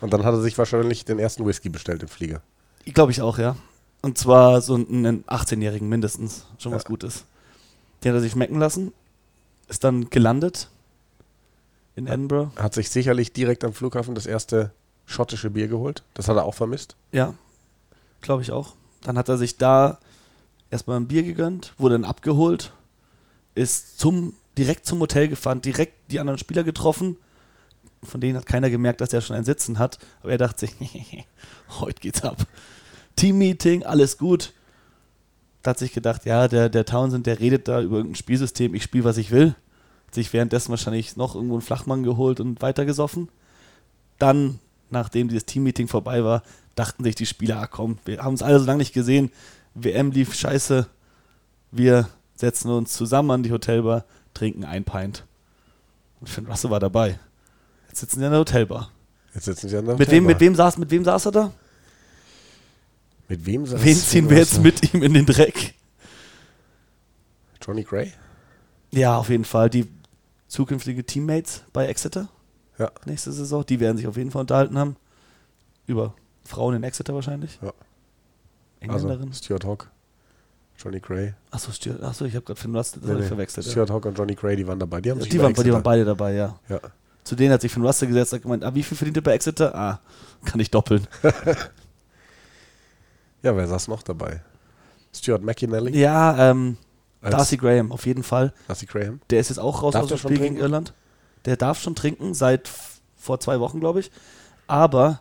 [SPEAKER 2] Und dann hat er sich wahrscheinlich den ersten Whisky bestellt im Flieger.
[SPEAKER 1] Glaube ich auch, ja. Und zwar so einen 18-Jährigen mindestens. Schon was Gutes. Den hat er sich schmecken lassen. Ist dann gelandet in Edinburgh.
[SPEAKER 2] Hat sich sicherlich direkt am Flughafen das erste schottische Bier geholt. Das hat er auch vermisst.
[SPEAKER 1] Ja, glaube ich auch. Dann hat er sich da erstmal ein Bier gegönnt, wurde dann abgeholt, ist zum, direkt zum Hotel gefahren, direkt die anderen Spieler getroffen. Von denen hat keiner gemerkt, dass er schon ein Sitzen hat. Aber er dachte sich, heute geht's ab. Team-Meeting, alles gut. Da hat sich gedacht, ja, der, der Townsend, der redet da über irgendein Spielsystem, ich spiele, was ich will. Hat sich währenddessen wahrscheinlich noch irgendwo einen Flachmann geholt und weitergesoffen. Dann, nachdem dieses Team-Meeting vorbei war, dachten sich die Spieler, ah komm, wir haben es alle so lange nicht gesehen, WM lief scheiße, wir setzen uns zusammen an die Hotelbar, trinken ein Pint. Und Finn Russell war dabei. Jetzt sitzen sie an der Hotelbar.
[SPEAKER 2] Jetzt sitzen sie an der
[SPEAKER 1] Mit wem, mit, wem saß, mit wem saß er da?
[SPEAKER 2] Mit wem saß
[SPEAKER 1] Wen ziehen wir jetzt mit ihm in den Dreck?
[SPEAKER 2] Johnny Gray?
[SPEAKER 1] Ja, auf jeden Fall. Die zukünftige Teammates bei Exeter
[SPEAKER 2] Ja.
[SPEAKER 1] nächste Saison, die werden sich auf jeden Fall unterhalten haben. Über Frauen in Exeter wahrscheinlich.
[SPEAKER 2] Ja.
[SPEAKER 1] Engländerin.
[SPEAKER 2] Also Stuart Hawk, Johnny Gray.
[SPEAKER 1] Achso, Stuart, achso, ich habe gerade Finn Russell
[SPEAKER 2] Nee, nee.
[SPEAKER 1] verwechselt. Ja.
[SPEAKER 2] Stuart Hawk und Johnny Gray, die waren dabei. Die haben sich
[SPEAKER 1] Die waren, die waren beide dabei, ja.
[SPEAKER 2] Ja.
[SPEAKER 1] Zu denen hat sich Finn Russell gesetzt und gemeint, ah, wie viel verdient ihr bei Exeter? Ah, kann ich doppeln.
[SPEAKER 2] ja, wer saß noch dabei? Stuart McInally,
[SPEAKER 1] Ja, ähm, Darcy Graham, auf jeden Fall.
[SPEAKER 2] Darcy Graham.
[SPEAKER 1] Der ist jetzt auch raus
[SPEAKER 2] Darf
[SPEAKER 1] aus dem Spiel gegen? Irland. Der darf schon trinken, seit vor zwei Wochen, glaube ich. Aber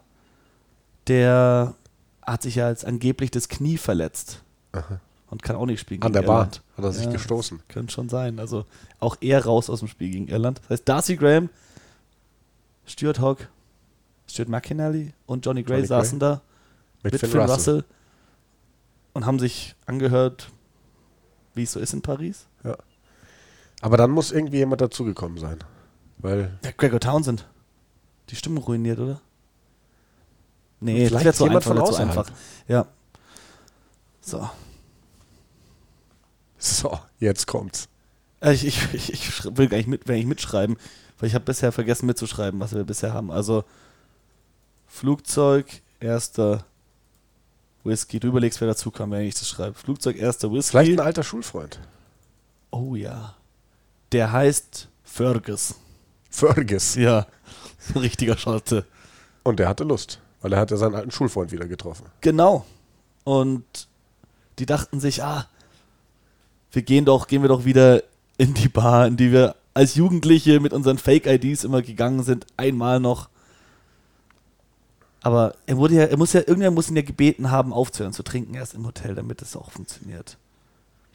[SPEAKER 1] der hat sich ja als angeblich das Knie verletzt.
[SPEAKER 2] Aha.
[SPEAKER 1] Und kann auch nicht spielen
[SPEAKER 2] An
[SPEAKER 1] gegen
[SPEAKER 2] der Bar
[SPEAKER 1] Irland.
[SPEAKER 2] hat er sich
[SPEAKER 1] Ja.
[SPEAKER 2] gestoßen.
[SPEAKER 1] Könnte schon sein. Also auch er raus aus dem Spiel gegen Irland. Das heißt, Darcy Graham, Stuart Hogg, Stuart McInally und Johnny Gray
[SPEAKER 2] Johnny Gray.
[SPEAKER 1] saßen da
[SPEAKER 2] Mit,
[SPEAKER 1] mit
[SPEAKER 2] Finn,
[SPEAKER 1] Finn
[SPEAKER 2] Russell.
[SPEAKER 1] Russell. Und haben sich angehört, wie es so ist in Paris.
[SPEAKER 2] Aber dann muss irgendwie jemand dazugekommen sein. Weil
[SPEAKER 1] Ja, Gregor Townsend. Die Stimmung ruiniert, oder? Nee,
[SPEAKER 2] Vielleicht
[SPEAKER 1] das wäre zu
[SPEAKER 2] jemand
[SPEAKER 1] einfach.
[SPEAKER 2] von
[SPEAKER 1] zu einfach. Ja. So.
[SPEAKER 2] So, jetzt kommt's.
[SPEAKER 1] Äh, Ich, ich, ich, ich will gar nicht, mit, will nicht mitschreiben, weil ich habe bisher vergessen mitzuschreiben, was wir bisher haben. Also Flugzeug, erster Whisky. Du überlegst, wer dazu kam, wenn ich das schreibe. Flugzeug, erster
[SPEAKER 2] Vielleicht
[SPEAKER 1] Whisky.
[SPEAKER 2] ein alter Schulfreund.
[SPEAKER 1] Oh ja. Der heißt Fergus.
[SPEAKER 2] Fergus.
[SPEAKER 1] Ja. Ein richtiger Schotte.
[SPEAKER 2] Und der hatte Lust, weil er hatte seinen alten Schulfreund wieder getroffen.
[SPEAKER 1] Genau. Und die dachten sich, ah, wir gehen doch, gehen wir doch wieder in die Bar, in die wir als Jugendliche mit unseren Fake-IDs immer gegangen sind, einmal noch. Aber er wurde ja, er muss ja, irgendwer muss ihn ja gebeten haben, aufzuhören zu trinken erst im Hotel, damit es auch funktioniert.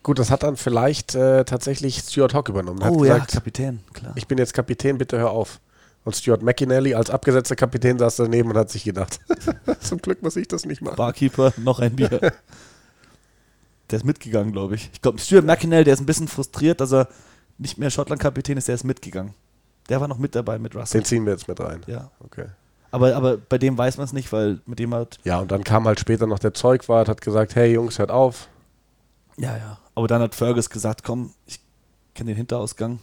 [SPEAKER 2] Gut, das hat dann vielleicht äh, tatsächlich Stuart Hawk übernommen. Er hat
[SPEAKER 1] oh ja,
[SPEAKER 2] gesagt,
[SPEAKER 1] Kapitän, klar.
[SPEAKER 2] ich bin jetzt Kapitän, bitte hör auf. Und Stuart McInally als abgesetzter Kapitän saß daneben und hat sich gedacht, zum Glück muss ich das nicht machen.
[SPEAKER 1] Barkeeper, noch ein Bier. der ist mitgegangen, glaube ich. Ich glaube, Stuart McInerney, der ist ein bisschen frustriert, dass er nicht mehr Schottland-Kapitän ist, der ist mitgegangen. Der war noch mit dabei mit Russell.
[SPEAKER 2] Den ziehen wir jetzt mit rein.
[SPEAKER 1] Ja.
[SPEAKER 2] Okay.
[SPEAKER 1] Aber, aber bei dem weiß man es nicht, weil mit dem hat.
[SPEAKER 2] Ja, und dann kam halt später noch der Zeugwart, hat gesagt, hey Jungs, hört auf.
[SPEAKER 1] Ja, ja. Aber dann hat Fergus gesagt: Komm, ich kenne den Hinterausgang.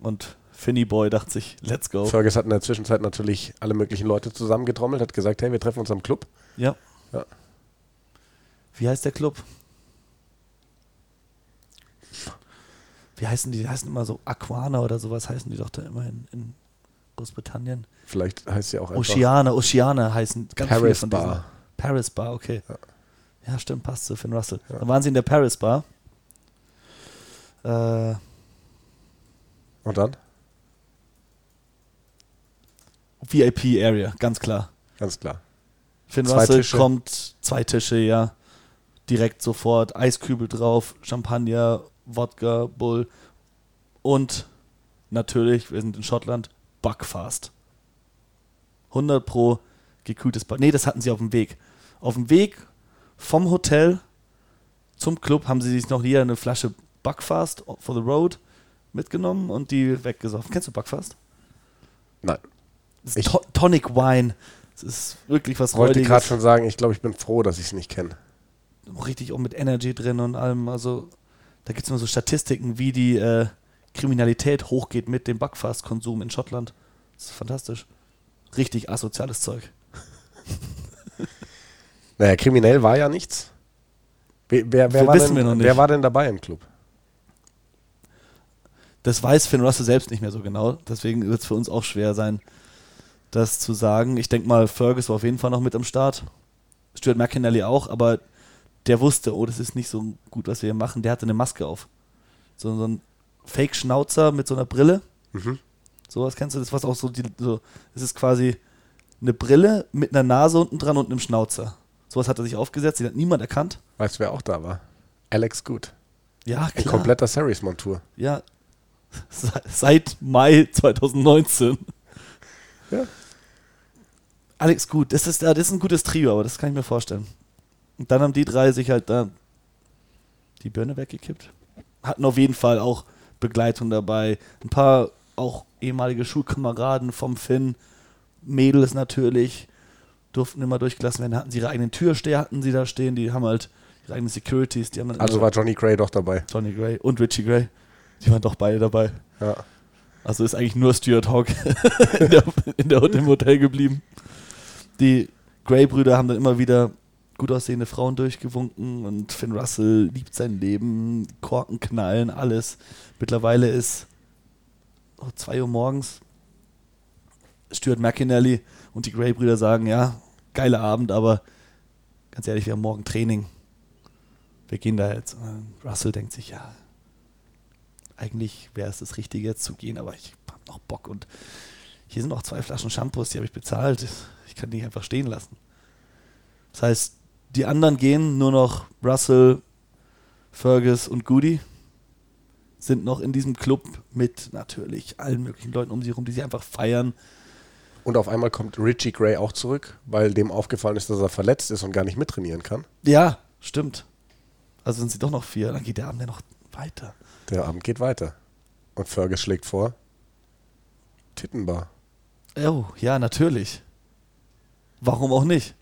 [SPEAKER 1] Und Finny Boy dachte sich: Let's go.
[SPEAKER 2] Fergus hat in der Zwischenzeit natürlich alle möglichen Leute zusammengetrommelt, hat gesagt, hey, wir treffen uns am Club.
[SPEAKER 1] Ja.
[SPEAKER 2] Ja.
[SPEAKER 1] Wie heißt der Club? Wie heißen die? Die heißen immer so Aquana oder sowas, heißen die doch da immer in, in Großbritannien.
[SPEAKER 2] Vielleicht heißt sie auch einfach
[SPEAKER 1] Oceana, Oceana heißen ganz viele
[SPEAKER 2] Paris
[SPEAKER 1] von diesen.
[SPEAKER 2] Bar.
[SPEAKER 1] Paris Bar, okay.
[SPEAKER 2] Ja.
[SPEAKER 1] Ja, stimmt, passt zu Finn Russell.
[SPEAKER 2] Ja.
[SPEAKER 1] Dann waren sie in der Paris Bar. Äh,
[SPEAKER 2] Und dann?
[SPEAKER 1] VIP Area, ganz klar.
[SPEAKER 2] Ganz klar.
[SPEAKER 1] Finn
[SPEAKER 2] Zwei
[SPEAKER 1] Russell
[SPEAKER 2] Tische.
[SPEAKER 1] kommt, zwei Tische, ja. Direkt sofort, Eiskübel drauf, Champagner, Wodka, Bull und natürlich, wir sind in Schottland, Buckfast. 100 pro gekühltes Buck. Nee, das hatten sie auf dem Weg. Auf dem Weg vom Hotel zum Club haben sie sich noch hier eine Flasche Buckfast for the road mitgenommen und die weggesoffen. Kennst du Buckfast?
[SPEAKER 2] Nein.
[SPEAKER 1] Das ist to Tonic Wine. Das ist wirklich was
[SPEAKER 2] Ich wollte gerade schon sagen, ich glaube, ich bin froh, dass ich es nicht kenne.
[SPEAKER 1] richtig auch mit Energy drin und allem. Also da gibt es immer so Statistiken, wie die äh, Kriminalität hochgeht mit dem Backfast-Konsum in Schottland. Das ist fantastisch. Richtig asoziales Zeug.
[SPEAKER 2] Naja, kriminell war ja nichts. Wer, wer, wer, war
[SPEAKER 1] wissen
[SPEAKER 2] denn,
[SPEAKER 1] wir noch nicht.
[SPEAKER 2] wer war denn dabei im Club?
[SPEAKER 1] Das weiß Finn Russell selbst nicht mehr so genau. Deswegen wird es für uns auch schwer sein, das zu sagen. Ich denke mal, Fergus war auf jeden Fall noch mit am Start. Stuart McInally auch, aber der wusste, oh, das ist nicht so gut, was wir hier machen. Der hatte eine Maske auf. So, so ein Fake-Schnauzer mit so einer Brille.
[SPEAKER 2] Mhm.
[SPEAKER 1] Sowas kennst du, das was auch so, die, so, es ist quasi eine Brille mit einer Nase unten dran und einem Schnauzer. Sowas hat er sich aufgesetzt, den hat niemand erkannt.
[SPEAKER 2] Weißt du, wer auch da war? Alex Good.
[SPEAKER 1] Ja,
[SPEAKER 2] In
[SPEAKER 1] klar.
[SPEAKER 2] kompletter Series-Montur.
[SPEAKER 1] Ja. Se- Seit Mai 2019.
[SPEAKER 2] Ja.
[SPEAKER 1] Alex, gut, das ist, das ist ein gutes Trio, aber das kann ich mir vorstellen. Und dann haben die drei sich halt da die Birne weggekippt. Hatten auf jeden Fall auch Begleitung dabei. Ein paar auch ehemalige Schulkameraden vom Finn. Mädels natürlich. Durften immer durchgelassen werden. Hatten sie ihre eigenen Türsteher, hatten sie da stehen. Die haben halt ihre eigenen Securities. Die haben dann
[SPEAKER 2] Also war Johnny Gray doch dabei.
[SPEAKER 1] Johnny Gray und Richie Gray. Die waren doch beide dabei.
[SPEAKER 2] Ja.
[SPEAKER 1] Also ist eigentlich nur Stuart Hawk in, der, in der im Hotel geblieben. Die Gray-Brüder haben dann immer wieder gut aussehende Frauen durchgewunken und Finn Russell liebt sein Leben, Korken knallen, alles. Mittlerweile ist oh, 2 Uhr morgens. Stuart McInally und die Gray-Brüder sagen, ja, geiler Abend, aber ganz ehrlich, wir haben morgen Training. Wir gehen da jetzt. Und Russell denkt sich, ja, eigentlich wäre es das Richtige jetzt zu gehen, aber ich habe noch Bock und hier sind noch zwei Flaschen Shampoos, die habe ich bezahlt. Ich kann die einfach stehen lassen. Das heißt, die anderen gehen, nur noch Russell, Fergus und Goody sind noch in diesem Club mit natürlich allen möglichen Leuten um sie herum, die sie einfach feiern.
[SPEAKER 2] Und auf einmal kommt Richie Gray auch zurück, weil dem aufgefallen ist, dass er verletzt ist und gar nicht mittrainieren kann.
[SPEAKER 1] Ja, stimmt. Also sind sie doch noch vier, dann geht der Abend ja noch weiter.
[SPEAKER 2] Der Abend geht weiter. Und Fergus schlägt vor. Tittenbar.
[SPEAKER 1] Oh, ja, natürlich. Warum auch nicht?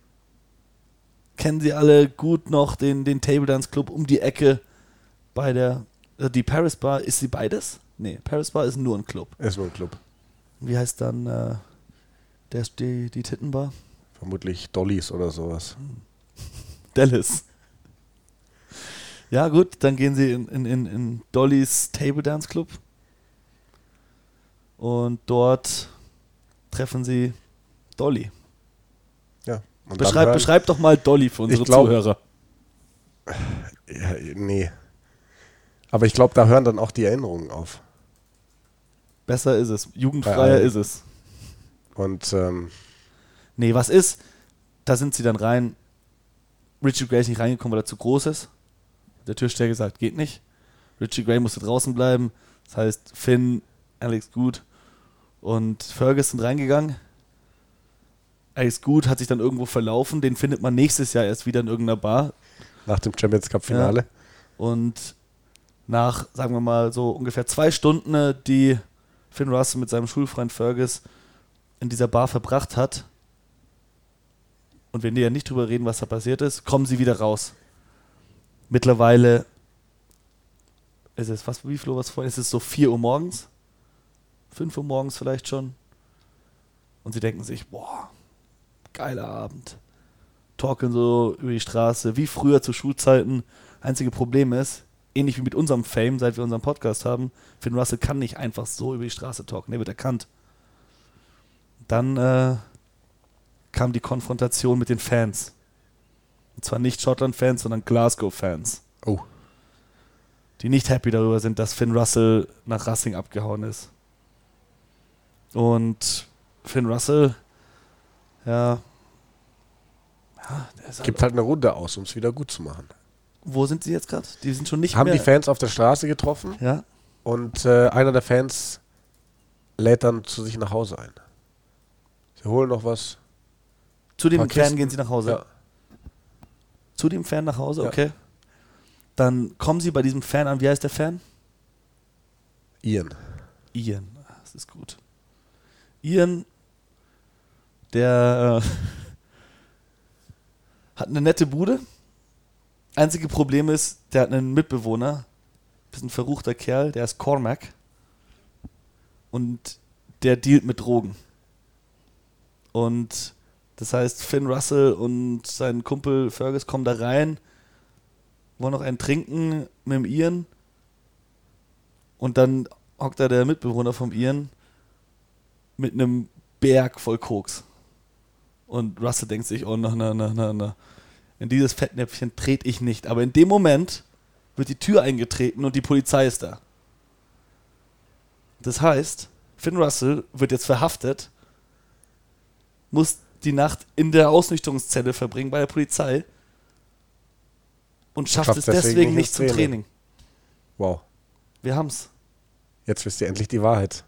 [SPEAKER 1] Kennen Sie alle gut noch den, den Table Dance Club um die Ecke bei der. äh, Die Paris Bar, ist sie beides? Nee, Paris Bar ist nur ein Club.
[SPEAKER 2] Ist nur ein Club.
[SPEAKER 1] Wie heißt dann äh, der, die, die Tittenbar?
[SPEAKER 2] Vermutlich Dollys oder sowas.
[SPEAKER 1] Dallas. Ja, gut, dann gehen sie in, in, in, in Dollys Table Dance Club. Und dort treffen sie Dolly. Beschreib,
[SPEAKER 2] hören-
[SPEAKER 1] beschreib doch mal Dolly für unsere
[SPEAKER 2] glaub-
[SPEAKER 1] Zuhörer.
[SPEAKER 2] Ja, nee. Aber ich glaube, da hören dann auch die Erinnerungen auf.
[SPEAKER 1] Besser ist es. Jugendfreier ist es.
[SPEAKER 2] Und ähm,
[SPEAKER 1] Nee, was ist? Da sind sie dann rein. Richie Gray ist nicht reingekommen, weil er zu groß ist. Der Türsteher gesagt, geht nicht. Richie Gray musste draußen bleiben. Das heißt, Finn, Alex Good und Fergus sind reingegangen. Alex Good hat sich dann irgendwo verlaufen. Den findet man nächstes Jahr erst wieder in irgendeiner Bar.
[SPEAKER 2] nach dem Champions Cup Finale.
[SPEAKER 1] Und nach, sagen wir mal, so ungefähr zwei Stunden, äh, die Finn Russell mit seinem Schulfreund Fergus in dieser Bar verbracht hat, und wenn die ja nicht drüber reden, was da passiert ist, kommen sie wieder raus. Mittlerweile ist es, was, wie Uhr was vorhin? Ist es so 4 Uhr morgens? 5 Uhr morgens vielleicht schon? Und sie denken sich, boah, geiler Abend. Torkeln so über die Straße, wie früher zu Schulzeiten. Einzige Problem ist, ähnlich wie mit unserem Fame, seit wir unseren Podcast haben, Finn Russell kann nicht einfach so über die Straße talken, der wird erkannt. Dann äh, kam die Konfrontation mit den Fans. Und zwar nicht Schottland-Fans, sondern Glasgow-Fans,
[SPEAKER 2] Oh.
[SPEAKER 1] die nicht happy darüber sind, dass Finn Russell nach Racing abgehauen ist. Und Finn Russell, ja, ja ist halt
[SPEAKER 2] Gibt halt eine Runde aus, um es wieder gut zu machen.
[SPEAKER 1] Wo sind sie jetzt gerade? Die sind schon nicht
[SPEAKER 2] Haben
[SPEAKER 1] mehr.
[SPEAKER 2] die Fans auf der Straße getroffen
[SPEAKER 1] ja,
[SPEAKER 2] und äh, einer der Fans lädt dann zu sich nach Hause ein. Sie holen noch was.
[SPEAKER 1] zu dem Fan gehen sie nach Hause.
[SPEAKER 2] Ja.
[SPEAKER 1] Zu dem Fan nach Hause,
[SPEAKER 2] Ja.
[SPEAKER 1] okay. Dann kommen sie bei diesem Fan an. Wie heißt der Fan?
[SPEAKER 2] Ian.
[SPEAKER 1] Ian. Ah, Das ist gut. Ian, der äh, hat eine nette Bude. Einzige Problem ist, der hat einen Mitbewohner, bisschen verruchter Kerl, der ist Cormac. Und der dealt mit Drogen. Und das heißt, Finn Russell und sein Kumpel Fergus kommen da rein wollen noch einen trinken mit dem Ian. Und dann hockt da der Mitbewohner vom Ian mit einem Berg voll Koks. Und Russell denkt sich, oh, na, na, na, na, na. In dieses Fettnäpfchen trete ich nicht. Aber in dem Moment wird die Tür eingetreten und die Polizei ist da. Das heißt, Finn Russell wird jetzt verhaftet, muss die Nacht in der Ausnüchterungszelle verbringen bei der Polizei und schafft, schafft es deswegen, deswegen nicht zum Training. Training.
[SPEAKER 2] Wow.
[SPEAKER 1] Wir haben's.
[SPEAKER 2] Jetzt wisst ihr endlich die Wahrheit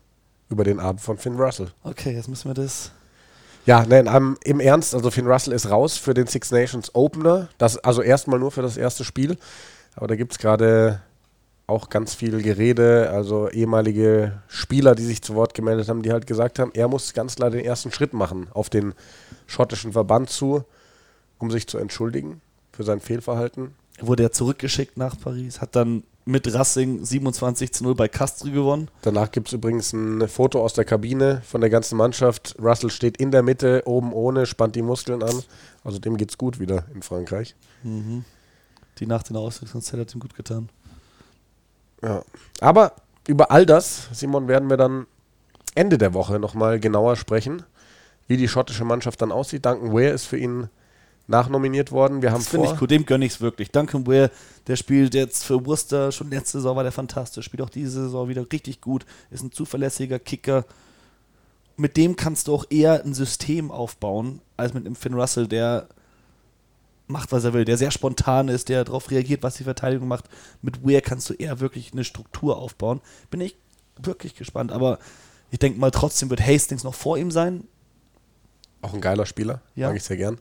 [SPEAKER 2] über den Abend von Finn Russell.
[SPEAKER 1] Okay, jetzt müssen wir das.
[SPEAKER 2] Ja, nein, um, im Ernst, also Finn Russell ist raus für den Six Nations Opener. Das, also erstmal nur für das erste Spiel. Aber da gibt es gerade auch ganz viel Gerede, also ehemalige Spieler, die sich zu Wort gemeldet haben, die halt gesagt haben, er muss ganz klar den ersten Schritt machen auf den schottischen Verband zu, um sich zu entschuldigen für sein Fehlverhalten.
[SPEAKER 1] Wurde er zurückgeschickt nach Paris, hat dann mit Racing 27 zu 0 bei Castri gewonnen.
[SPEAKER 2] Danach gibt es übrigens ein Foto aus der Kabine von der ganzen Mannschaft. Russell steht in der Mitte, oben ohne, spannt die Muskeln an. Also dem geht's gut wieder in Frankreich.
[SPEAKER 1] Mhm. Die Nacht in der Auswechslungszeit hat ihm gut getan.
[SPEAKER 2] Ja. Aber über all das, Simon, werden wir dann Ende der Woche nochmal genauer sprechen, wie die schottische Mannschaft dann aussieht. Duncan Ware ist für ihn nachnominiert worden. Wir haben das
[SPEAKER 1] finde ich cool, dem gönne ich es wirklich. Duncan Ware, der spielt jetzt für Worcester, schon letzte Saison war der fantastisch, spielt auch diese Saison wieder richtig gut, ist ein zuverlässiger Kicker. Mit dem kannst du auch eher ein System aufbauen, als mit einem Finn Russell, der macht, was er will, der sehr spontan ist, der darauf reagiert, was die Verteidigung macht. Mit Ware kannst du eher wirklich eine Struktur aufbauen. Bin ich wirklich gespannt, aber ich denke mal, trotzdem wird Hastings noch vor ihm sein.
[SPEAKER 2] Auch ein geiler Spieler, ja. mag ich sehr gern.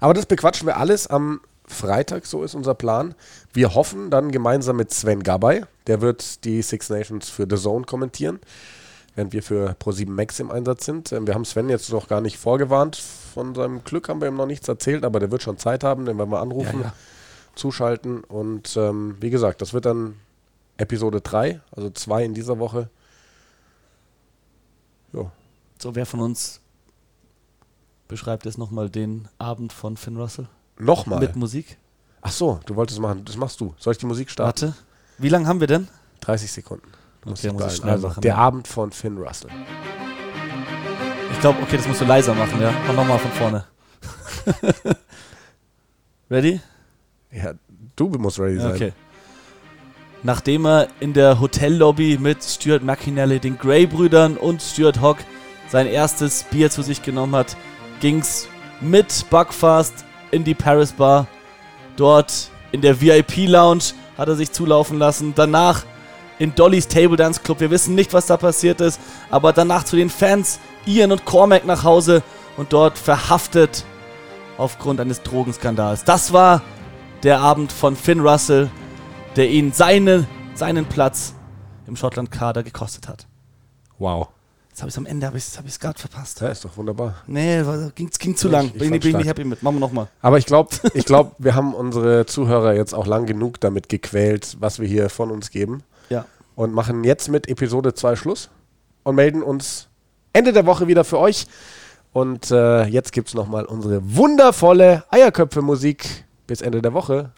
[SPEAKER 2] Aber das bequatschen wir alles am Freitag, so ist unser Plan. Wir hoffen dann gemeinsam mit Sven Gabay, der wird die Six Nations für The Zone kommentieren, während wir für Pro7 Max im Einsatz sind. Ähm, wir haben Sven jetzt noch gar nicht vorgewarnt. Von seinem Glück haben wir ihm noch nichts erzählt, aber der wird schon Zeit haben, den werden wir anrufen, ja, ja. zuschalten. Und ähm, wie gesagt, das wird dann Episode 3, also 2 in dieser Woche.
[SPEAKER 1] Jo. So, wer von uns beschreibt jetzt nochmal den Abend von Finn Russell?
[SPEAKER 2] Nochmal?
[SPEAKER 1] Mit Musik?
[SPEAKER 2] Ach so, du wolltest machen. Das machst du. Soll ich die Musik starten?
[SPEAKER 1] Warte. Wie lange haben wir denn?
[SPEAKER 2] 30 Sekunden.
[SPEAKER 1] Okay, muss ich
[SPEAKER 2] also, machen, der. Abend von Finn Russell.
[SPEAKER 1] Ich glaube, okay, das musst du leiser machen, ja. Mach nochmal von vorne. ready?
[SPEAKER 2] Ja, du musst ready sein. Okay.
[SPEAKER 1] Nachdem er in der Hotellobby mit Stuart McInally, den Grey-Brüdern und Stuart Hogg sein erstes Bier zu sich genommen hat, ging's mit Buckfast in die Paris Bar. Dort in der VIP Lounge hat er sich zulaufen lassen. Danach in Dollys Table Dance Club. Wir wissen nicht, was da passiert ist, aber danach zu den Fans Ian und Cormac nach Hause und dort verhaftet aufgrund eines Drogenskandals. Das war der Abend von Finn Russell, der ihn seine, seinen Platz im Schottland-Kader gekostet hat.
[SPEAKER 2] Wow.
[SPEAKER 1] Jetzt habe ich es am Ende, habe ich es hab gerade verpasst.
[SPEAKER 2] Ja, ist doch wunderbar.
[SPEAKER 1] Nee, ging, ging zu lang. Ich, ich bin, bin ich nicht happy mit. Machen wir nochmal.
[SPEAKER 2] Aber ich glaube, ich glaub, wir haben unsere Zuhörer jetzt auch lang genug damit gequält, was wir hier von uns geben.
[SPEAKER 1] Ja.
[SPEAKER 2] Und machen jetzt mit Episode 2 Schluss und melden uns Ende der Woche wieder für euch. Und äh, jetzt gibt es nochmal unsere wundervolle Eierköpfe-Musik. Bis Ende der Woche.